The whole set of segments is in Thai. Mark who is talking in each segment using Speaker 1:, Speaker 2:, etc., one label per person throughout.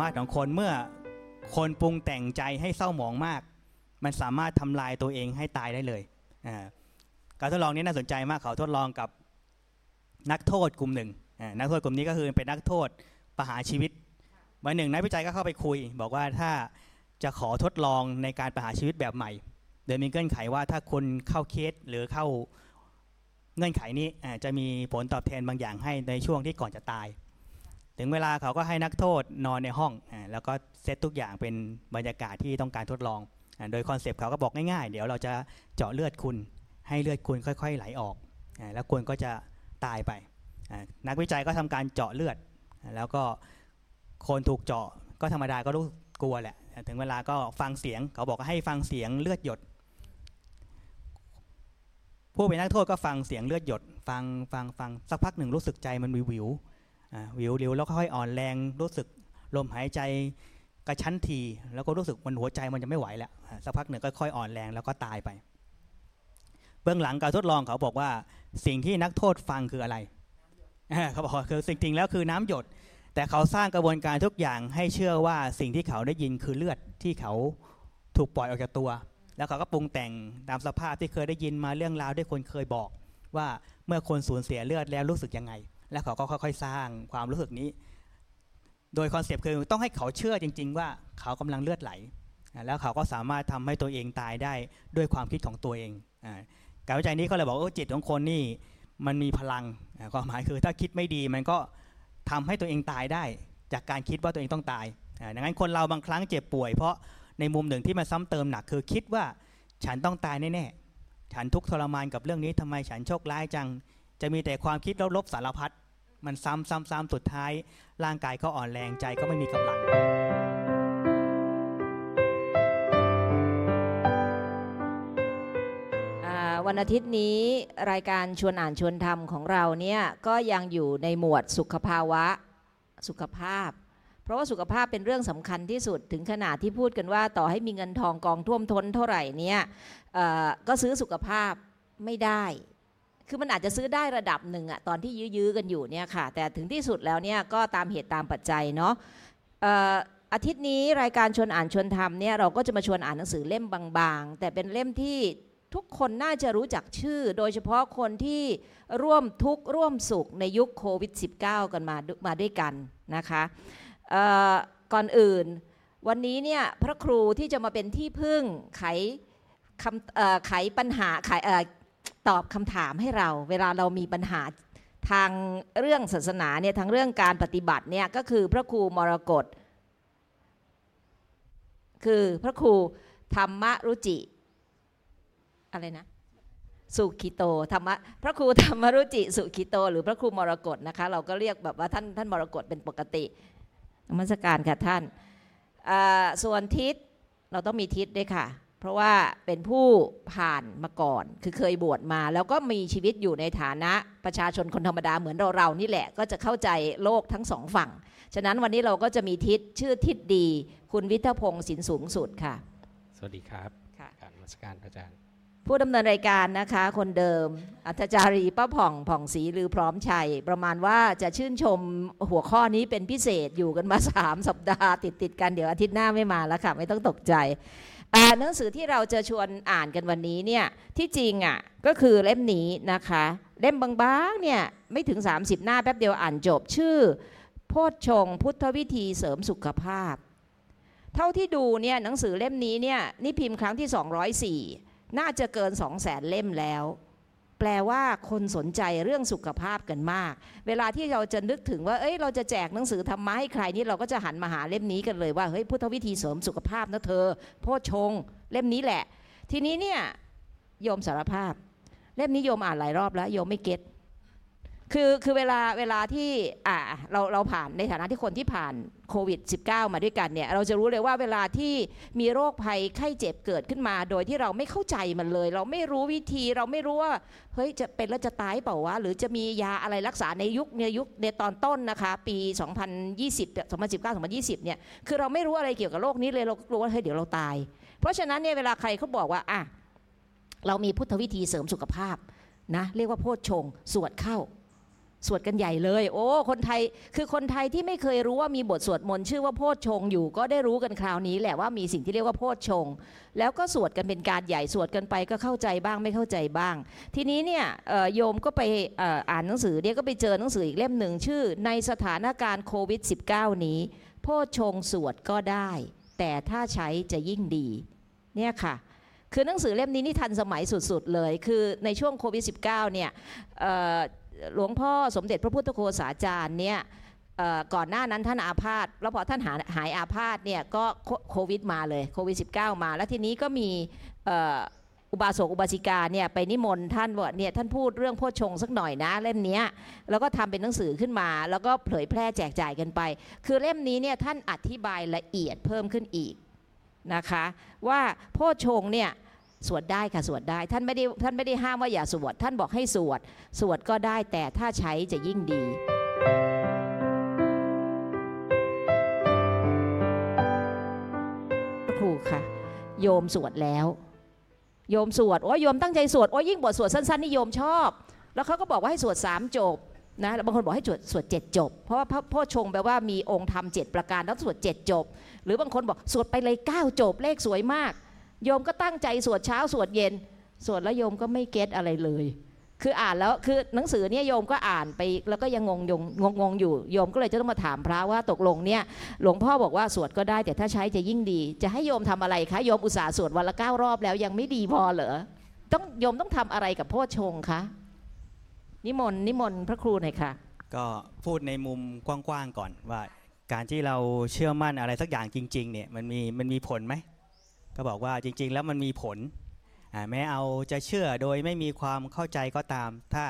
Speaker 1: า
Speaker 2: มสารถของคนเมื่อคนปรุงแต่งใจให้เศร้าหมองมาก มันสามารถทำลายตัวเองให้ตายได้เลยการทดลองนี้น่าสนใจมากเขาทดลองกับนักโทษกลุ่มหนึ่งนักโทษกลุ่มนี้ก็คือเป็นนักโทษประหารชีวิตวันหนึ่งนักวิจัยก็เข้าไปคุย บอกว่าถ้าจะขอทดลองในการประหารชีวิตแบบใหม่ โดยมีเงื่อนไขว่าถ้าคนเข้าเคสหรือเข้าเงื่อนไขนี้จะมีผลตอบแทนบางอย่างให้ในช่วงที่ก่อนจะตาย ถึงเวลาเขาก็ให้นักโทษนอนในห้องอแล้วก็เซตทุกอย่างเป็นบรรยากาศที่ต้องการทดลอง โดยคอนเซปต์เขาก็บอกง่ายๆ เดี๋ยวเราจะเจาะเลือดคุณ ให้เลือดคุณค่อย ๆ ไหลออก แล้วคุณก็จะตายไป นักวิจัยก็ทำการเจาะเลือด แล้วก็คนถูกเจาะก็ธรรมดาก็รู้กลัวแหละ ถึงเวลาก็ฟังเสียง เขาบอกให้ฟังเสียงเลือดหยด ผู้เป็นนักโทษก็ฟังเสียงเลือดหยด ฟังฟังฟังสักพักหนึ่งรู้สึกใจมันวิววิ วๆอ่าวิววิวแล้วค่อยอ่อนแรงรู้สึกลมหายใจกระชั้นทีแล้วก็รู้สึกมันหัวใจมันจะไม่ไหวแล้วสักพักหนึ่งก็ค่อยอ่อนแรงแล้วก็ตายไป เบื้องหลังการทดลองเขาบอกว่าสิ่งที่นักโทษฟังคืออะไรเขาบอกคือสิ่งจริงแล้วคือน้ำหยด แต่เขาสร้างกระบวนการทุกอย่างให้เชื่อว่าสิ่งที่เขาได้ยินคือเลือดที่เขาถูกปล่อยออกจากตัว แล้วเขาก็ปรุงแต่งตามสภาพที่เคยได้ยินมาเรื่องราวที่คนเคยบอก ว่าเมื่อคนสูญเสียเลือดแล้วรู้สึกยังไง แล้วเขาก็ค่อย ๆ สร้างความรู้สึกนี้ โดยคอนเซปต์คือต้องให้เขาเชื่อจริง ๆ ว่าเขากำลังเลือดไหล แล้วเขาก็สามารถทำให้ตัวเองตายได้ด้วยความคิดของตัวเองอการวิจัยนี้เขาเลยบอกว่าจิตของคนนี่มันมีพลังความหมายคือถ้าคิดไม่ดีมันก็ทำให้ตัวเองตายได้ จากการคิดว่าตัวเองต้องตายดังนั้นคนเราบางครั้งเจ็บป่วย เพราะในมุมหนึ่งที่มันซ้ำเติมหนักคือคิดว่าฉันต้องตายแน่ๆฉันทุกข์ทรมานกับเรื่องนี้ทำไมฉันโชคร้ายจัง จะมีแต่ความคิดลบๆสารพัดมันซ้ำซ้ำซ้ำสุดท้าย ร่างกายก็อ่อนแรงใจก็ไม่มีกำลัง
Speaker 3: วันอาทิตย์นี้รายการชวนอ่านชวนทำของเราเนี่ยก็ยังอยู่ในหมวดสุขภาวะสุขภาพ เพราะว่าสุขภาพเป็นเรื่องสำคัญที่สุดถึงขนาดที่พูดกันว่าต่อให้มีเงินทองกองท่วมท้นเท่าไหร่เนี่ยก็ซื้อสุขภาพไม่ได้ คือมันอาจจะซื้อได้ระดับหนึ่งอะตอนที่ยื้อๆกันอยู่เนี่ยค่ะ แต่ถึงที่สุดแล้วเนี่ยก็ตามเหตุตามปัจจัยเนาะอาทิตย์นี้รายการชวนอ่านชวนทำเนี่ยเราก็จะมาชวนอ่านหนังสือเล่มบางๆ แต่เป็นเล่มที่ทุกคนน่าจะรู้จักชื่อ โดยเฉพาะคนที่ร่วมทุกข์ร่วมสุขในยุคโควิด -19 กันมาดมาด้วยกันนะคะก่อนอื่นวันนี้เนี่ยพระครูที่จะมาเป็นที่พึ่งไขคำไขปัญหาไข ตอบคำถามให้เรา เวลาเรามีปัญหาทางเรื่องศาสนาเนี่ยทางเรื่องการปฏิบัติเนี่ยก็คือพระครูมรกตคือพระครูธรรมรุจิ อะไรนะ สุขิโตธรรมะพระครูธรรมรุจิ สุขิโต หรือพระครูมรกตนะคะ เราก็เรียกแบบว่าท่านท่านมรกตเป็นปกติมัสการค่ะท่านส่วนทิศเราต้องมีทิศด้วยค่ะ เพราะว่าเป็นผู้ผ่านมาก่อน คือเคยบวชมา แล้วก็มีชีวิตอยู่ในฐานะประชาชนคนธรรมดาเหมือนเราเราๆนี่แหละ ก็จะเข้าใจโลกทั้งสองฝั่ง ฉะนั้นวันนี้เราก็จะมีทิศชื่อทิศดี คุณวิทยพงศ์สินสูงสุดค่ะ
Speaker 4: สวัสดีครับ
Speaker 3: ค่ะ
Speaker 4: การนมัสการพระอาจารย์
Speaker 3: ผู้ดำเนินรายการนะคะ คนเดิม อัธจารีป้าผ่องผ่องศรีหรือพร้อมชัย ประมาณว่าจะชื่นชมหัวข้อนี้เป็นพิเศษอยู่กันมา3สัปดาห์ติดติดๆกันเดี๋ยวอาทิตย์หน้าไม่มาแล้วค่ะ ไม่ต้องตกใจอ่า หนังสือที่เราจะชวนอ่านกันวันนี้เนี่ยที่จริงอะก็คือเล่มนี้นะคะ เล่มบางๆเนี่ยไม่ถึง 30 หน้าแป๊บเดียวอ่านจบชื่อ โพชฌงพุทธวิธีเสริมสุขภาพ เท่าที่ดูเนี่ยหนังสือเล่มนี้เนี่ยนี่พิมพ์ครั้งที่ 204 น่าจะเกิน 2 0 0แสนเล่มแล้ว แปลว่าคนสนใจเรื่องสุขภาพกันมาก เวลาที่เราจะนึกถึงว่า เอ้ย เราจะแจกหนังสือธรรมะให้ใครนี่เราก็จะหันมาหาเล่มนี้กันเลยว่า เฮ้ย พุทธวิธีเสริมสุขภาพนะเธอ โพชง เล่มนี้แหละ ทีนี้เนี่ย โยมสารภาพ เล่มนี้โยมอ่านหลายรอบแล้ว โยมไม่เก็ต คือคือเวลาเวลาที่อ่าเราเราผ่านในฐานะที่คนที่ผ่านโควิด -19 มาด้วยกันเนี่ยเราจะรู้เลยว่าเวลาที่มีโรคภัยไข้เจ็บเกิดขึ้นมา โดยที่เราไม่เข้าใจมันเลย เราไม่รู้วิธีเราไม่รู้ว่าเฮ้ยจะเป็นแล้วจะตายเปล่าวะหรือจะมียาอะไรรักษาในยุคในยุคในตอนต้นนะคะ ปี 2020 2019 2020เนี่ยคือเราไม่รู้อะไรเกี่ยวกับโรคนี้เลยเรากลัวว่าเฮ้ยเดี๋ยวเราตาย เพราะฉะนั้นเนี่ยเวลาใครเขาบอกว่าอะเรามีพุทธวิธีเสริมสุขภาพนะเรียกว่าโพชฌงสวดเข้า สวดกันใหญ่เลย โอ้ คนไทยคือคนไทยที่ไม่เคยรู้ว่ามีบทสวดมนต์ชื่อว่าโพชงอยู่ ก็ได้รู้กันคราวนี้แหละว่ามีสิ่งที่เรียกว่าโพชง แล้วก็สวดกันเป็นการใหญ่สวดกันไปก็เข้าใจบ้างไม่เข้าใจบ้าง ทีนี้เนี่ยโยมก็ไปอ่ออ่านหนังสือเนี่ยก็ไปเจอหนังสืออีกเล่มหนึ่งชื่อ ในสถานการณ์โควิด -19 นี้ โพชงสวดก็ได้ แต่ถ้าใช้จะยิ่งดีเนี่ยค่ะคือหนังสือเล่มนี้นี่ทันสมัยสุดๆเลย คือในช่วงโควิด -19 เนี่ยเอ่อ หลวงพ่อสมเด็จพระพุทธโฆษาจารย์เนี่ยก่อนหน้านั้นท่านอาพาธแล้วพอท่านหายหายอาพาธเนี่ยก็โควิดมาเลยโควิด -19 มา แล้วทีนี้ก็มีอุบาสกอุบาสิกาเนี่ยไปนิมนต์ท่านว่าเนี่ยท่านพูดเรื่องโพชฌงสักหน่อยนะเล่มนี้แล้วก็ทำเป็นหนังสือขึ้นมา แล้วก็เผยแพร่แจกจ่ายกันไป คือเล่มนี้เนี่ยท่านอธิบายละเอียดเพิ่มขึ้นอีกนะคะว่าโพชฌงเนี่ย สวดได้ค่ะสวดได้ท่านไม่ได้ท่านไม่ได้ห้ามว่าอย่าสวด ท่านบอกให้สวด สวดก็ได้แต่ถ้าใช้จะยิ่งดี ครูค่ะ โยมสวดแล้ว โยมสวดโอ้ยโยมตั้งใจสวดโอ้ยยิ่งบทสวดสั้นๆนี่โยมชอบ แล้วเขาก็บอกว่าให้สวดสามจบนะบางคนบอกให้สวดสวดเจ็ดจบ เพราะว่าพระพ่อชงแปลว่ามีองค์ธรรมเจ็ดประการแล้วสวดเจ็ดจบ หรือบางคนบอกสวดไปเลยเก้าจบเลขสวยมาก โยมก็ตั้งใจสวดเช้าสวดเย็น สวดแล้วโยมก็ไม่เก็ตอะไรเลย คืออ่านแล้วคือหนังสือเนี่ยโยมก็อ่านไปแล้วก็ยังงงยงงงงอยู่โยมก็เลยจะต้องมาถามพระว่าตกลงเนี่ยหลวงพ่อบอกว่าสวดก็ได้แต่ถ้าใช้จะยิ่งดี จะให้โยมทำอะไรคะโยมอุตส่าห์สวดวันละเก้ารอบแล้วยังไม่ดีพอเหรอต้องโยมต้องทำอะไรกับโพชฌงค์คะนิมนต์นิมนต์พระครูหน่อยค่ะ
Speaker 2: ก็พูดในมุมกว้างๆก่อนว่า การที่เราเชื่อมั่นอะไรสักอย่างจริงๆเนี่ยมันมีมันมีผลไหม ก็บอกว่าจริง ๆ แล้วมันมีผลแม้เอาจะเชื่อโดยไม่มีความเข้าใจก็ตาม ถ้า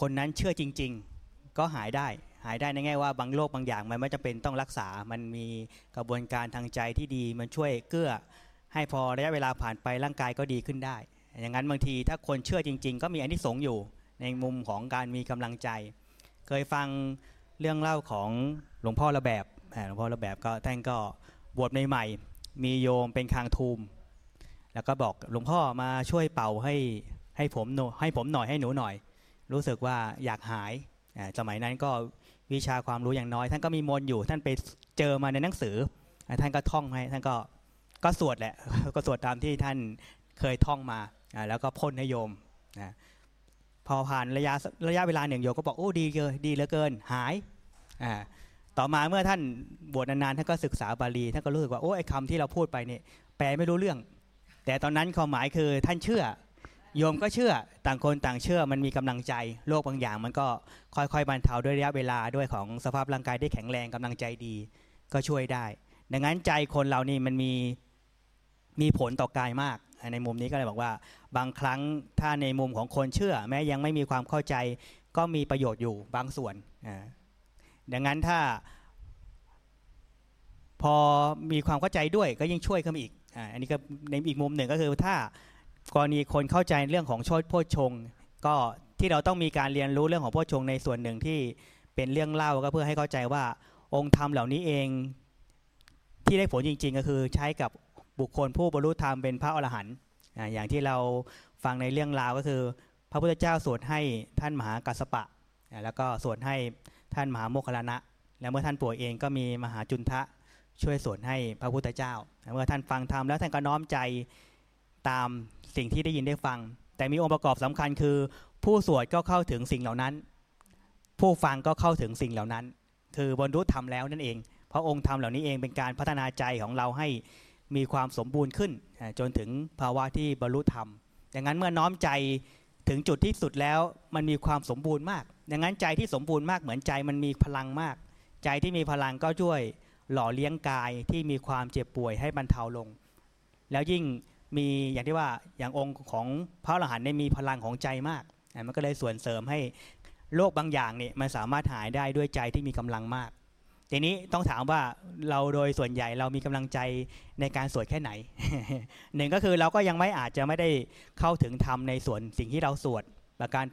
Speaker 2: คนนั้นเชื่อจริง ๆ ก็หายได้ หายได้ในแง่ว่าบางโรคบางอย่างมันไม่จำเป็นต้องรักษา มันมีกระบวนการทางใจที่ดี มันช่วยเกื้อ ให้พอระยะเวลาผ่านไปร่างกายก็ดีขึ้นได้ อย่างนั้นบางทีถ้าคนเชื่อจริง ๆ ก็มีอานิสงส์อยู่ ในมุมของการมีกำลังใจ เคยฟังเรื่องเล่าของหลวงพ่อระแบบหลวงพ่อระแบบก็ท่านก็บวชใหม่ๆ มีโยมเป็นคางทูม แล้วก็บอกหลวงพ่อมาช่วยเป่าให้ให้ผมหน่อยให้ผมหน่อยให้หนูหน่อย รู้สึกว่าอยากหายสมัยนั้นก็วิชาความรู้อย่างน้อย ท่านก็มีมนอยู่ ท่านไปเจอมาในหนังสือ ท่านก็ท่องให้ท่านก็ก็สวดแหละก็สวดตามที่ท่านเคยท่องมาอ่าแล้วก็พ่นให้โยมนะพอผ่านระยะระยะเวลาหนึ่งโยมก็บอกโอ้ดีเกินดีเหลือเกินหายอ่า ต่อมาเมื่อท่านบวชนานๆท่านก็ศึกษาบาลีท่านก็รู้สึกว่าโอ้ไอ้คำที่เราพูดไปเนี่ยแปลไม่รู้เรื่อง แต่ตอนนั้นความหมายคือท่านเชื่อโยมก็เชื่อต่างคนต่างเชื่อมันมีกำลังใจโรคบางอย่าง มันก็ค่อยๆบรรเทาด้วยระยะเวลาด้วยของสภาพร่างกายได้แข็งแรงกำลังใจดี ก็ช่วยได้ ดังนั้นใจคนเรานี่มันมีมีผลต่อกายมาก ในมุมนี้ก็เลยบอกว่า บางครั้งถ้าในมุมของคนเชื่อ แม้ยังไม่มีความเข้าใจก็มีประโยชน์อยู่บางส่วนอ่า ดังนั้นถ้า พอมีความเข้าใจด้วยก็ยิ่งช่วยขึ้นมาอีกออันนี้ก็ในอีกมุมหนึ่งก็คือถ้ากรณีคนเข้าใจเรื่องของโชดโพชง ก็ที่เราต้องมีการเรียนรู้เรื่องของโพชฌงในส่วนหนึ่งที่เป็นเรื่องเล่าก็เพื่อให้เข้าใจว่าองค์ธรรมเหล่านี้เองที่ได้ผลจริง ๆ ก็คือใช้กับบุคคลผู้บรรลุธรรมเป็นพระอรหันต์อย่างที่เราฟังในเรื่องราวก็คือ พระพุทธเจ้าสวดให้ท่านมหากัสสปะ แล้วก็สวดให้ ท่านมหาโมคคัลลานะ แล้วเมื่อท่านป่วยเองก็มีมหาจุนทะช่วยสวดให้พระพุทธเจ้า เมื่อท่านฟังธรรมแล้วท่านก็น้อมใจตามสิ่งที่ได้ยินได้ฟัง แต่มีองค์ประกอบสำคัญคือ ผู้สวดก็เข้าถึงสิ่งเหล่านั้น ผู้ฟังก็เข้าถึงสิ่งเหล่านั้น คือบรรลุธรรมแล้วนั่นเอง เพราะองค์ธรรมเหล่านี้เองเป็นการพัฒนาใจของเราให้มีความสมบูรณ์ขึ้น จนถึงภาวะที่บรรลุธรรม ดังนั้นเมื่อน้อมใจ ถึงจุดที่สุดแล้วมันมีความสมบูรณ์มาก ดังนั้นใจที่สมบูรณ์มากเหมือนใจมันมีพลังมาก ใจที่มีพลังก็ช่วยหล่อเลี้ยงกายที่มีความเจ็บป่วยให้บรรเทาลง แล้วยิ่งมีอย่างที่ว่าอย่างองค์ของพระอรหันต์เนี่ยมีพลังของใจมากมันก็เลยส่วนเสริมให้โรคบางอย่างเนี่ยมันสามารถหายได้ด้วยใจที่มีกำลังมาก ทีนี้ต้องถามว่าเราโดยส่วนใหญ่เรามีกำลังใจในการสวดแค่ไหนหนึ่งก็คือเราก็ยังไม่อาจจะไม่ได้เข้าถึงธรรมในส่วนสิ่งที่เราสวดประการ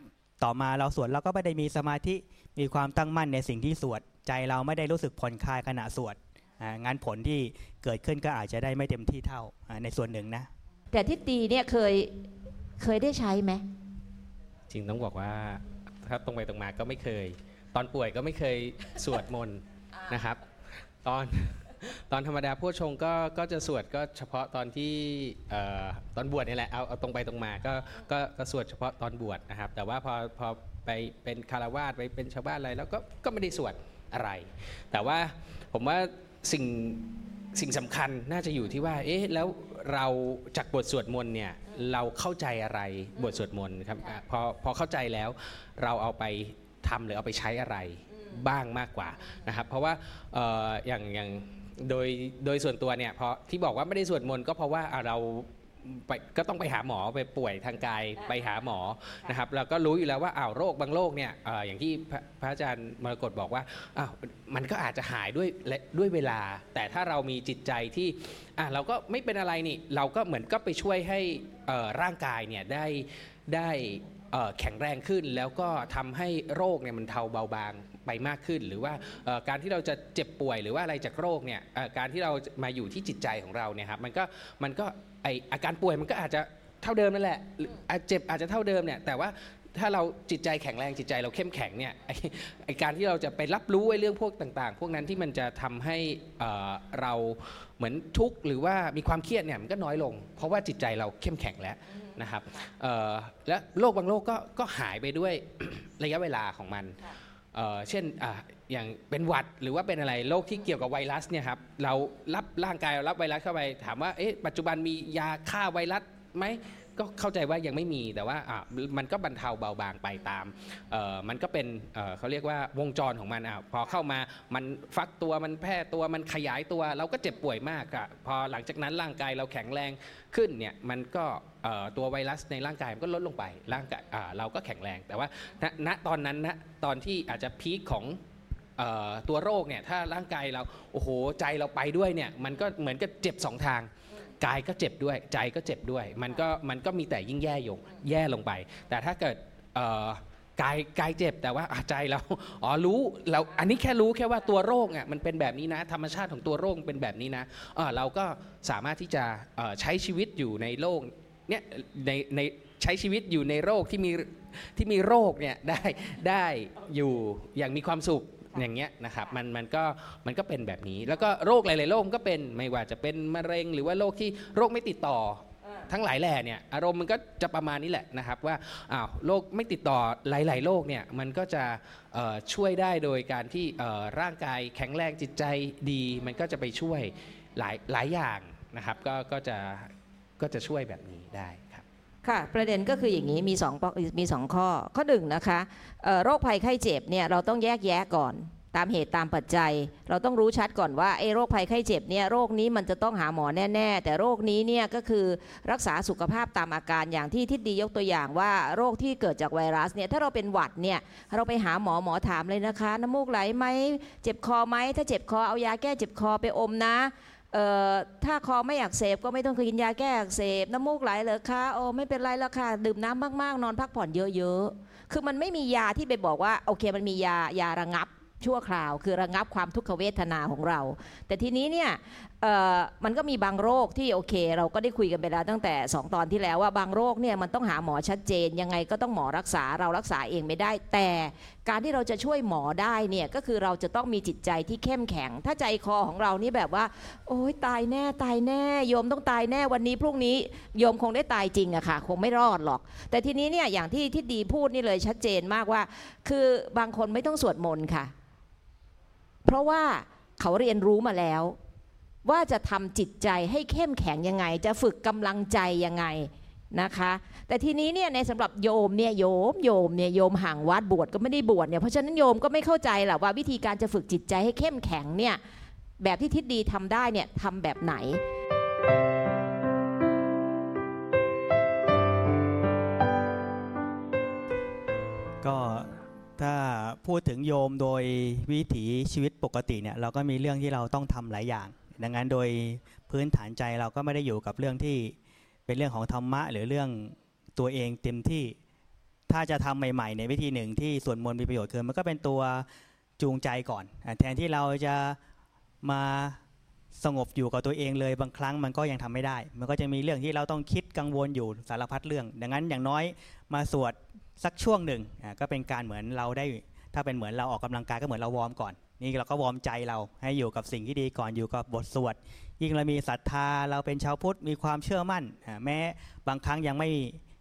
Speaker 2: ต่อมาเราสวดเราก็ไม่ได้มีสมาธิมีความตั้งมั่นในสิ่งที่สวดใจเราไม่ได้รู้สึกผ่อนคลายขณะสวดงานผลที่เกิดขึ้นก็อาจจะได้ไม่เต็มที่เท่าในส่วนหนึ่งนะ
Speaker 3: แต่ทิฏฐีเนี่ยเคยเคยได้ใช้ไหม
Speaker 5: จริงต้องบอกว่าถ้าตรงไปตรงมาก็ไม่เคย ตอนป่วยก็ไม่เคยสวดมนต์ นะครับ ตอนตอนธรรมดาผู้ชงก็ก็จะสวดก็เฉพาะตอนที่เอ่อตอนบวชนี่แหละเอาเอาตรงไปตรงมาก็ก็ก็สวดเฉพาะตอนบวชนะครับ แต่ว่าพอพอไปเป็นคารวาสไปเป็นชาวบ้านอะไรแล้วก็ก็ไม่ได้สวดอะไร แต่ว่าผมว่าสิ่งสิ่งสำคัญน่าจะอยู่ที่ว่า เอ๊ะ แล้วเราจากบทสวดมนต์เนี่ย เราเข้าใจอะไรบทสวดมนต์ครับอะพอพอเข้าใจแล้วเราเอาไปทำหรือเอาไปใช้อะไร บ้างมากกว่านะครับ เพราะว่าออย่างอย่างโดยโดยส่วนตัวเนี่ยพอที่บอกว่าไม่ได้สวดมนต์ก็เพราะว่าเราไปก็ต้องไปหาหมอไปป่วยทางกายไปหาหมอนะครับเราก็รู้อยู่แล้วว่าอ้าวโรคบางโรคเนี่ยอย่างที่พระพระอาจารย์มรกตบอกว่าอ้าวมันก็อาจจะหายด้วยด้วยเวลา แต่ถ้าเรามีจิตใจที่อะเราก็ไม่เป็นอะไรนี่เราก็เหมือนก็ไปช่วยให้ร่างกายเนี่ยได้ได้แข็งแรงขึ้นแล้วก็ทำให้โรคเนี่ยมันเทาเบาบาง ไปมากขึ้น หรือว่าการที่เราจะเจ็บป่วยหรือว่าอะไรจากโรคเนี่ยการที่เรามาอยู่ที่จิตใจของเราเนี่ยครับมันก็มันก็ไออาการป่วยมันก็อาจจะเท่าเดิมนั่นแหละอาจเจ็บอาจจะเท่าเดิมเนี่ยแต่ว่าถ้าเราจิตใจแข็งแรงจิตใจเราเข้มแข็งเนี่ยไอการที่เราจะไปรับรู้ไอ้เรื่องพวกต่างๆ พวกนั้นที่มันจะทำให้เราเหมือนทุกข์หรือว่ามีความเครียดเนี่ยมันก็น้อยลง เพราะว่าจิตใจเราเข้มแข็งแล้วนะครับและโรคบางโรคก็ก็หายไปด้วยระยะเวลาของมัน เช่นออย่างเป็นหวัดหรือว่าเป็นอะไรโรคที่เกี่ยวกับไวรัสเนี่ยครับเรารับร่างกายเรารับไวรัสเข้าไปถามว่าเอ๊ะปัจจุบันมียาฆ่าไวรัสไหม ก็เข้าใจว่ายังไม่มีแต่ว่าอะมันก็บรรเทาเบาบางไปตามเอ่อมันก็เป็นเอ่อเขาเรียกว่าวงจรของมันอะพอเข้ามามันฟักตัวมันแพร่ตัวมันขยายตัว เราก็เจ็บป่วยมากอะพอหลังจากนั้นร่างกายเราแข็งแรงขึ้นเนี่ยมันก็เอ่อตัวไวรัสในร่างกายมันก็ลดลงไปร่างกายอ่าเราก็แข็งแรงแต่ว่าณณตอนนั้นนะตอนที่อาจจะพีคของตัวโรคเนี่ยถ้าร่างกายเราโอ้โหใจเราไปด้วยเนี่ยมันก็เหมือนกับเจ็บสองทาง กายก็เจ็บด้วยใจก็เจ็บด้วย มันก็มันก็มีแต่ยิ่งแย่ยงแย่ลงไป แต่ถ้าเกิดกายกายเจ็บแต่ว่าใจเราอ๋อรู้เราอันนี้แค่รู้แค่ว่าตัวโรคอะมันเป็นแบบนี้นะ ธรรมชาติของตัวโรคเป็นแบบนี้นะเราก็สามารถที่จะใช้ชีวิตอยู่ในโลกเนี่ยในในใช้ชีวิตอยู่ในโรคที่มีที่มีโรคเนี่ยได้ได้อยู่อย่างมีความสุข อย่างเงี้ยนะครับมันมันก็มันก็เป็นแบบนี้ แล้วก็โรคหลาย ๆ โรคมันก็เป็นไม่ว่าจะเป็นมะเร็งหรือว่าโรคที่โรคไม่ติดต่อทั้งหลายแหล่เนี่ยอารมณ์มันก็จะประมาณนี้แหละนะครับว่าอ้าวโรคไม่ติดต่อหลายๆโรคเนี่ยมันก็จะเอ่อช่วยได้โดยการที่เอ่อร่างกายแข็งแรงจิตใจดี มันก็จะไปช่วยหลายหลายอย่างนะครับก็ก็จะก็จะช่วยแบบนี้ได้ ค่ะ
Speaker 3: ประเด็นก็คืออย่างนี้มีสองมีสองข้อข้อหนึ่งนะคะโรคภัยไข้เจ็บเนี่ยเราต้องแยกแยะก่อนตามเหตุตามปัจจัย เราต้องรู้ชัดก่อนว่าไอ้โรคภัยไข้เจ็บเนี่ยโรคนี้มันจะต้องหาหมอแน่ ๆ แต่โรคนี้เนี่ยก็คือรักษาสุขภาพตามอาการอย่างที่ทิดดียกตัวอย่างว่าโรคที่เกิดจากไวรัสเนี่ยถ้าเราเป็นหวัดเนี่ยเราไปหาหมอหมอถามเลยนะคะ น้ำมูกไหลไหมเจ็บคอไหมถ้าเจ็บคอเอายาแก้เจ็บคอไปอมนะ ถ้าคอไม่อักเสบก็ไม่ต้องกินยาแก้อักเสบน้ำมูกไหลเหรอคะโอ้ไม่เป็นไรแล้วค่ะ ดื่มน้ำมากๆ นอนพักผ่อนเยอะๆ คือมันไม่มียาที่ไปบอกว่าโอเคมันมียายาระงับชั่วคราว คือระงับความทุกขเวทนาของเรา แต่ทีนี้เนี่ย มันก็มีบางโรคที่โอเค เราก็ได้คุยกันไปแล้วตั้งแต่ 2 ตอนที่แล้วว่าบางโรคเนี่ยมันต้องหาหมอชัดเจน ยังไงก็ต้องหมอรักษาเรารักษาเองไม่ได้ แต่การที่เราจะช่วยหมอได้เนี่ยก็คือเราจะต้องมีจิตใจที่เข้มแข็ง ถ้าใจคอของเรานี่แบบว่า โอ๊ยตายแน่ตายแน่โยมต้องตายแน่วันนี้พรุ่งนี้โยมคงได้ตายจริงอะค่ะ คงไม่รอดหรอก แต่ทีนี้เนี่ยอย่างที่ที่ดีพูดนี่เลยชัดเจนมากว่า คือบางคนไม่ต้องสวดมนต์ค่ะ เพราะว่าเขาเรียนรู้มาแล้ว ว่าจะทำจิตใจให้เข้มแข็งยังไง จะฝึกกำลังใจยังไงนะคะ แต่ทีนี้เนี่ยในสำหรับโยมเนี่ยโยมโยมเนี่ยโยมห่างวัดบวชก็ไม่ได้บวชเนี่ยเพราะฉะนั้นโยมก็ไม่เข้าใจหรอกว่าวิธีการจะฝึกจิตใจให้เข้มแข็งเนี่ยแบบที่ทิศดีทำได้เนี่ยทำแบบไหน
Speaker 2: ก็ถ้าพูดถึงโยมโดยวิถีชีวิตปกติเนี่ยเราก็มีเรื่องที่เราต้องทำหลายอย่าง ดังนั้นโดยพื้นฐานใจเราก็ไม่ได้อยู่กับเรื่องที่เป็นเรื่องของธรรมะ หรือเรื่องตัวเองเต็มที่ ถ้าจะทำใหม่ ๆ ในวิธีหนึ่งที่สวดมนต์มีประโยชน์คือมันก็เป็นตัวจูงใจก่อน แทนที่เราจะมาสงบอยู่กับตัวเองเลยบางครั้งมันก็ยังทำไม่ได้ มันก็จะมีเรื่องที่เราต้องคิดกังวลอยู่สารพัดเรื่อง ดังนั้นอย่างน้อยมาสวดสักช่วงหนึ่งก็เป็นการเหมือนเราได้ ถ้าเป็นเหมือนเราออกกำลังกายก็เหมือนเรา warm ก่อน นี่เราก็วอร์มใจเราให้อยู่กับสิ่งที่ดีก่อนอยู่กับบทสวด ยิ่งเรามีศรัทธาเราเป็นชาวพุทธมีความเชื่อมั่น แม้บางครั้งยังไม่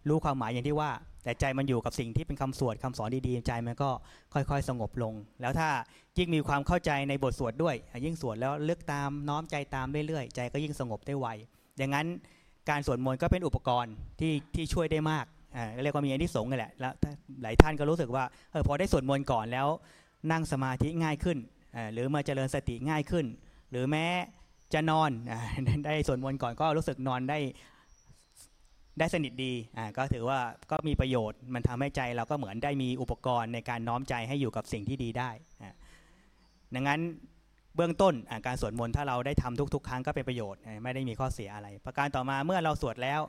Speaker 2: รู้ความหมายอย่างที่ว่า แต่ใจมันอยู่กับสิ่งที่เป็นคำสวดคำสอนดีๆ ใจมันก็ค่อยๆ สงบลง แล้วถ้ายิ่งมีความเข้าใจในบทสวดด้วย ยิ่งสวดแล้วเลึกตามน้อมใจตามเรื่อยๆ ใจก็ยิ่งสงบได้ไวอย่างนั้นการสวดมนต์ก็เป็นอุปกรณ์ที่ที่ช่วยได้มากเรียกว่ามีอันที่สงส์นั่นแหละแล้วหลายท่านก็รู้สึกว่าเออพอได้สวดมนต์ก่อนแล้ว นั่งสมาธิง่ายขึ้น หรือมาเจริญสติง่ายขึ้น หรือแม้จะนอนได้สวดมนต์ก่อนก็รู้สึกนอนได้ได้สนิทดีอ่าก็ถือว่าก็มีประโยชน์ มันทำให้ใจเราก็เหมือนได้มีอุปกรณ์ในการน้อมใจให้อยู่กับสิ่งที่ดีได้อ่าดังนั้น เบื้องต้นการสวดมนต์ถ้าเราได้ทำทุก ๆ ครั้งก็เป็นประโยชน์ไม่ได้มีข้อเสียอะไร ประการต่อมาเมื่อเราสวดแล้ว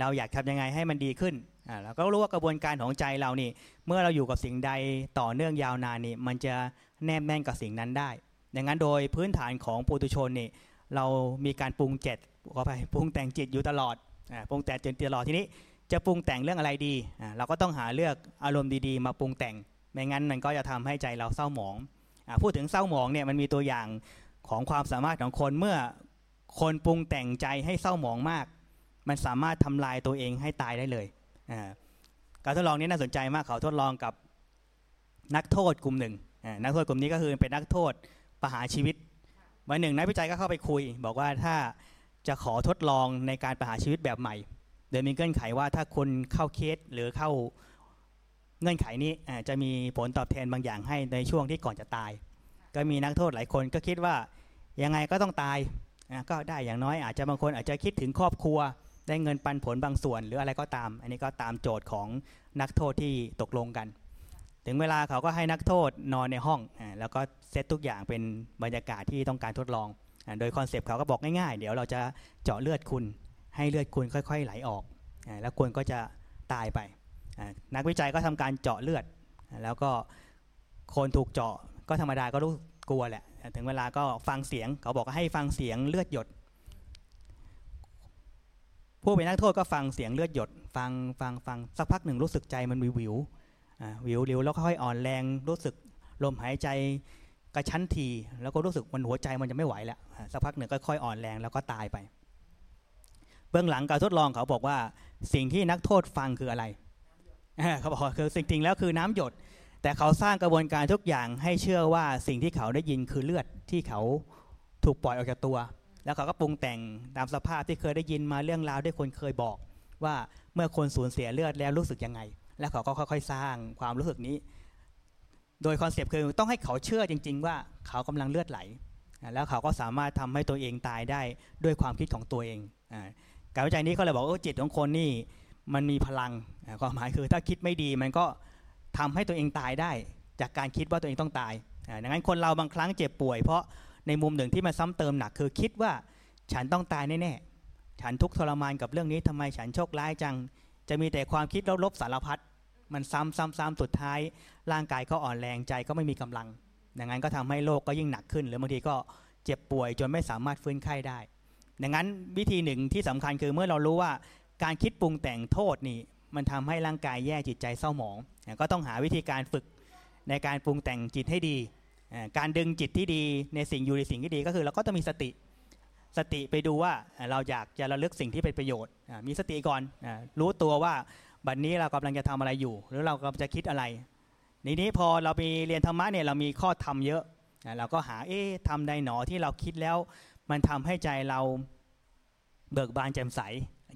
Speaker 2: เราอยากทำยังไงให้มันดีขึ้นเราก็รู้ว่ากระบวนการของใจเรานี่ เมื่อเราอยู่กับสิ่งใดต่อเนื่องยาวนานนี่มันจะแนบแน่นกับสิ่งนั้นได้ ดังนั้นโดยพื้นฐานของปุถุชนนี่เรามีการปรุงเจ็ดขอไปปรุงแต่งจิตอยู่ตลอดปรุงแต่งจิตตลอดทีนี้ จะปรุงแต่งเรื่องอะไรดี เราก็ต้องหาเลือกอารมณ์ดีๆ มาปรุงแต่งไม่งั้นมันก็จะทำให้ใจเราเศร้าหมอง พูดถึงเศร้าหมองเนี่ยมันมีตัวอย่างของความสามารถของคนเมื่อคนปรุงแต่งใจให้เศร้าหมองมาก มันสามารถทำลายตัวเองให้ตายได้เลยการทดลองนี้น่าสนใจมากเขาทดลองกับนักโทษกลุ่มหนึ่งนักโทษกลุ่มนี้ก็คือเป็นนักโทษประหารชีวิตวันหนึ่งนักวิจัยก็เข้าไปคุย บอกว่าถ้าจะขอทดลองในการประหารชีวิตแบบใหม่ โดยมีเงื่อนไขว่าถ้าคนเข้าเคสหรือเข้า เงื่อนไขนี้จะมีผลตอบแทนบางอย่างให้ในช่วงที่ก่อนจะตาย ก็มีนักโทษหลายคนก็คิดว่ายังไงก็ต้องตายก็ได้อย่างน้อยอาจจะบางคนอาจจะคิดถึงครอบครัว ได้เงินปันผลบางส่วน หรืออะไรก็ตาม อันนี้ก็ตามโจทย์ของนักโทษที่ตกลงกัน ถึงเวลาเขาก็ให้นักโทษนอนในห้อง แล้วก็เซตทุกอย่างเป็นบรรยากาศที่ต้องการทดลอง โดยคอนเซปต์เขาก็บอกง่ายๆ เดี๋ยวเราจะเจาะเลือดคุณ ให้เลือดคุณค่อย ๆ ไหลออก แล้วคุณก็จะตายไป นักวิจัยก็ทำการเจาะเลือด แล้วก็คนถูกเจาะก็ธรรมดาก็รู้กลัวแหละ ถึงเวลาก็ฟังเสียงเขาบอกให้ฟังเสียงเลือดหยด ผู้เป็นนักโทษก็ฟังเสียงเลือดหยด ฟังฟังฟังสักพักหนึ่งรู้สึกใจมันวิววิววิววิวแล้วค่อยอ่อนแรงรู้สึกลมหายใจกระชั้นทีแล้วก็รู้สึกมันหัวใจมันจะไม่ไหวแล้วสักพักหนึ่งก็ค่อยอ่อนแรงแล้วก็ตายไป เบื้องหลังการทดลองเขาบอกว่าสิ่งที่นักโทษฟังคืออะไร เขาบอกคือสิ่งจริงแล้วคือน้ำหยด แต่เขาสร้างกระบวนการทุกอย่างให้เชื่อว่าสิ่งที่เขาได้ยินคือเลือดที่เขาถูกปล่อยออกจากตัว แล้วเขาก็ปรุงแต่งตามสภาพที่เคยได้ยินมาเรื่องราวที่คนเคยบอก ว่าเมื่อคนสูญเสียเลือดแล้วรู้สึกยังไง แล้วเขาก็ค่อยๆ สร้างความรู้สึกนี้ โดยคอนเซปต์คือต้องให้เขาเชื่อจริง ๆ ว่าเขากำลังเลือดไหล แล้วเขาก็สามารถทำให้ตัวเองตายได้ด้วยความคิดของตัวเองอการวิจัยนี้เขาเลยบอกว่าจิตของคนนี่ มันมีพลังความหมายคือถ้าคิดไม่ดีมันก็ทำให้ตัวเองตายได้ จากการคิดว่าตัวเองต้องตายอ่าดังนั้นคนเราบางครั้งเจ็บป่วย เพราะในมุมหนึ่งที่มันซ้ำเติมหนักคือคิดว่าฉันต้องตายแน่ๆฉันทุกทรมานกับเรื่องนี้ทำไมฉันโชคร้ายจัง จะมีแต่ความคิดลบๆสารพัดมันซ้ำซ้ำซ้ำสุดท้าย ร่างกายก็อ่อนแรงใจก็ไม่มีกำลัง ดังนั้นก็ทำให้โรคก็ยิ่งหนักขึ้น หรือบางทีก็เจ็บป่วยจนไม่สามารถฟื้นไข้ได้ ดังนั้นวิธีหนึ่งที่สำคัญคือเมื่อเรารู้ว่า การคิดปรุงแต่งโทษนี่มันทำให้ร่างกายแย่จิตใจเศร้าหมองก็ต้องหาวิธีการฝึกในการปรุงแต่งจิตให้ดี การดึงจิตที่ดีในสิ่งอยู่ในสิ่งที่ดีก็คือเราก็ต้องมีสติสติไปดูว่าเราอยากจะระลึกสิ่งที่เป็นประโยชน์ มีสติก่อนรู้ตัวว่าบัดนนี้เรากำลังจะทำอะไรอยู่ หรือเรากำลังจะคิดอะไรนี้นี้พอเราไปเรียนธรรมะเนี่ยเรามีข้อธรรมเยอะเราก็หาเอ๊ะทำใดหนอที่เราคิดแล้ว มันทำให้ใจเราเบิกบานแจ่มใส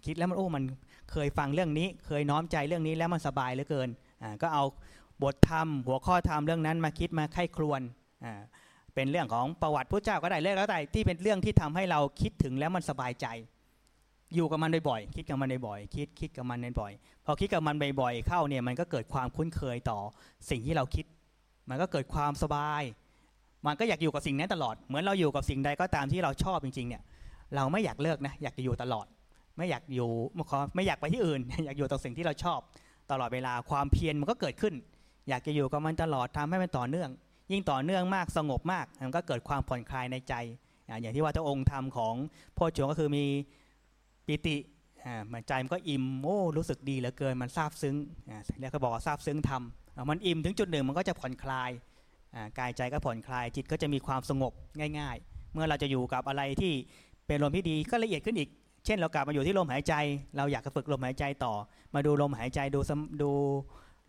Speaker 2: คิดแล้วมันโอ้มันเคยฟังเรื่องนี้ เคยน้อมใจเรื่องนี้แล้วมันสบายเหลือเกินก็เอาบทธรรม หัวข้อธรรมเรื่องนั้นมาคิดมาไข้ครวนเป็นเรื่องของประวัติพระเจ้าก็ได้เรื่องแล้วแต่ที่เป็นเรื่องที่ทำให้เราคิดถึงแล้วมันสบายใจ อยู่กับมันบ่อยๆคิดกับมันบ่อยๆคิดคิดกับมันบ่อยๆพอคิดกับมันบ่อยๆเข้าเนี่ยมันก็เกิดความคุ้นเคยต่อสิ่งที่เราคิด มันก็เกิดความสบาย มันก็อยากอยู่กับสิ่งนั้นตลอด เหมือนเราอยู่กับสิ่งใดก็ตามที่เราชอบจริงๆเนี่ยเราไม่อยากเลิกนะอยากจะอยู่ตลอด ไม่อยากอยู่ไม่อยากไปที่อื่น อยากอยู่กับสิ่งที่เราชอบตลอดเวลาความเพียรมันก็เกิดขึ้น อยากจะอยู่กับมันตลอดทำให้มันต่อเนื่อง ยิ่งต่อเนื่องมากสงบมากมันก็เกิดความผ่อนคลายในใจ อย่างที่ว่าพระองค์ทำของพ่อจงก็คือมีปิติมันใจมันก็อิ่มโอ้รู้สึกดีเหลือเกินมันซาบซึ้งแล้วก็บอกว่าซาบซึ้งทำมันอิ่มถึงจุดหนึ่งมันก็จะผ่อนคลายกายใจก็ผ่อนคลายจิตก็จะมีความสงบง่าย ๆ เมื่อเราจะอยู่กับอะไรที่เป็นอารมณ์ที่ดีก็ละเอียดขึ้นอีก เช่นเรากลับมาอยู่ที่ลมหายใจ เราอยากจะฝึกลมหายใจต่อ มาดูลมหายใจดูดู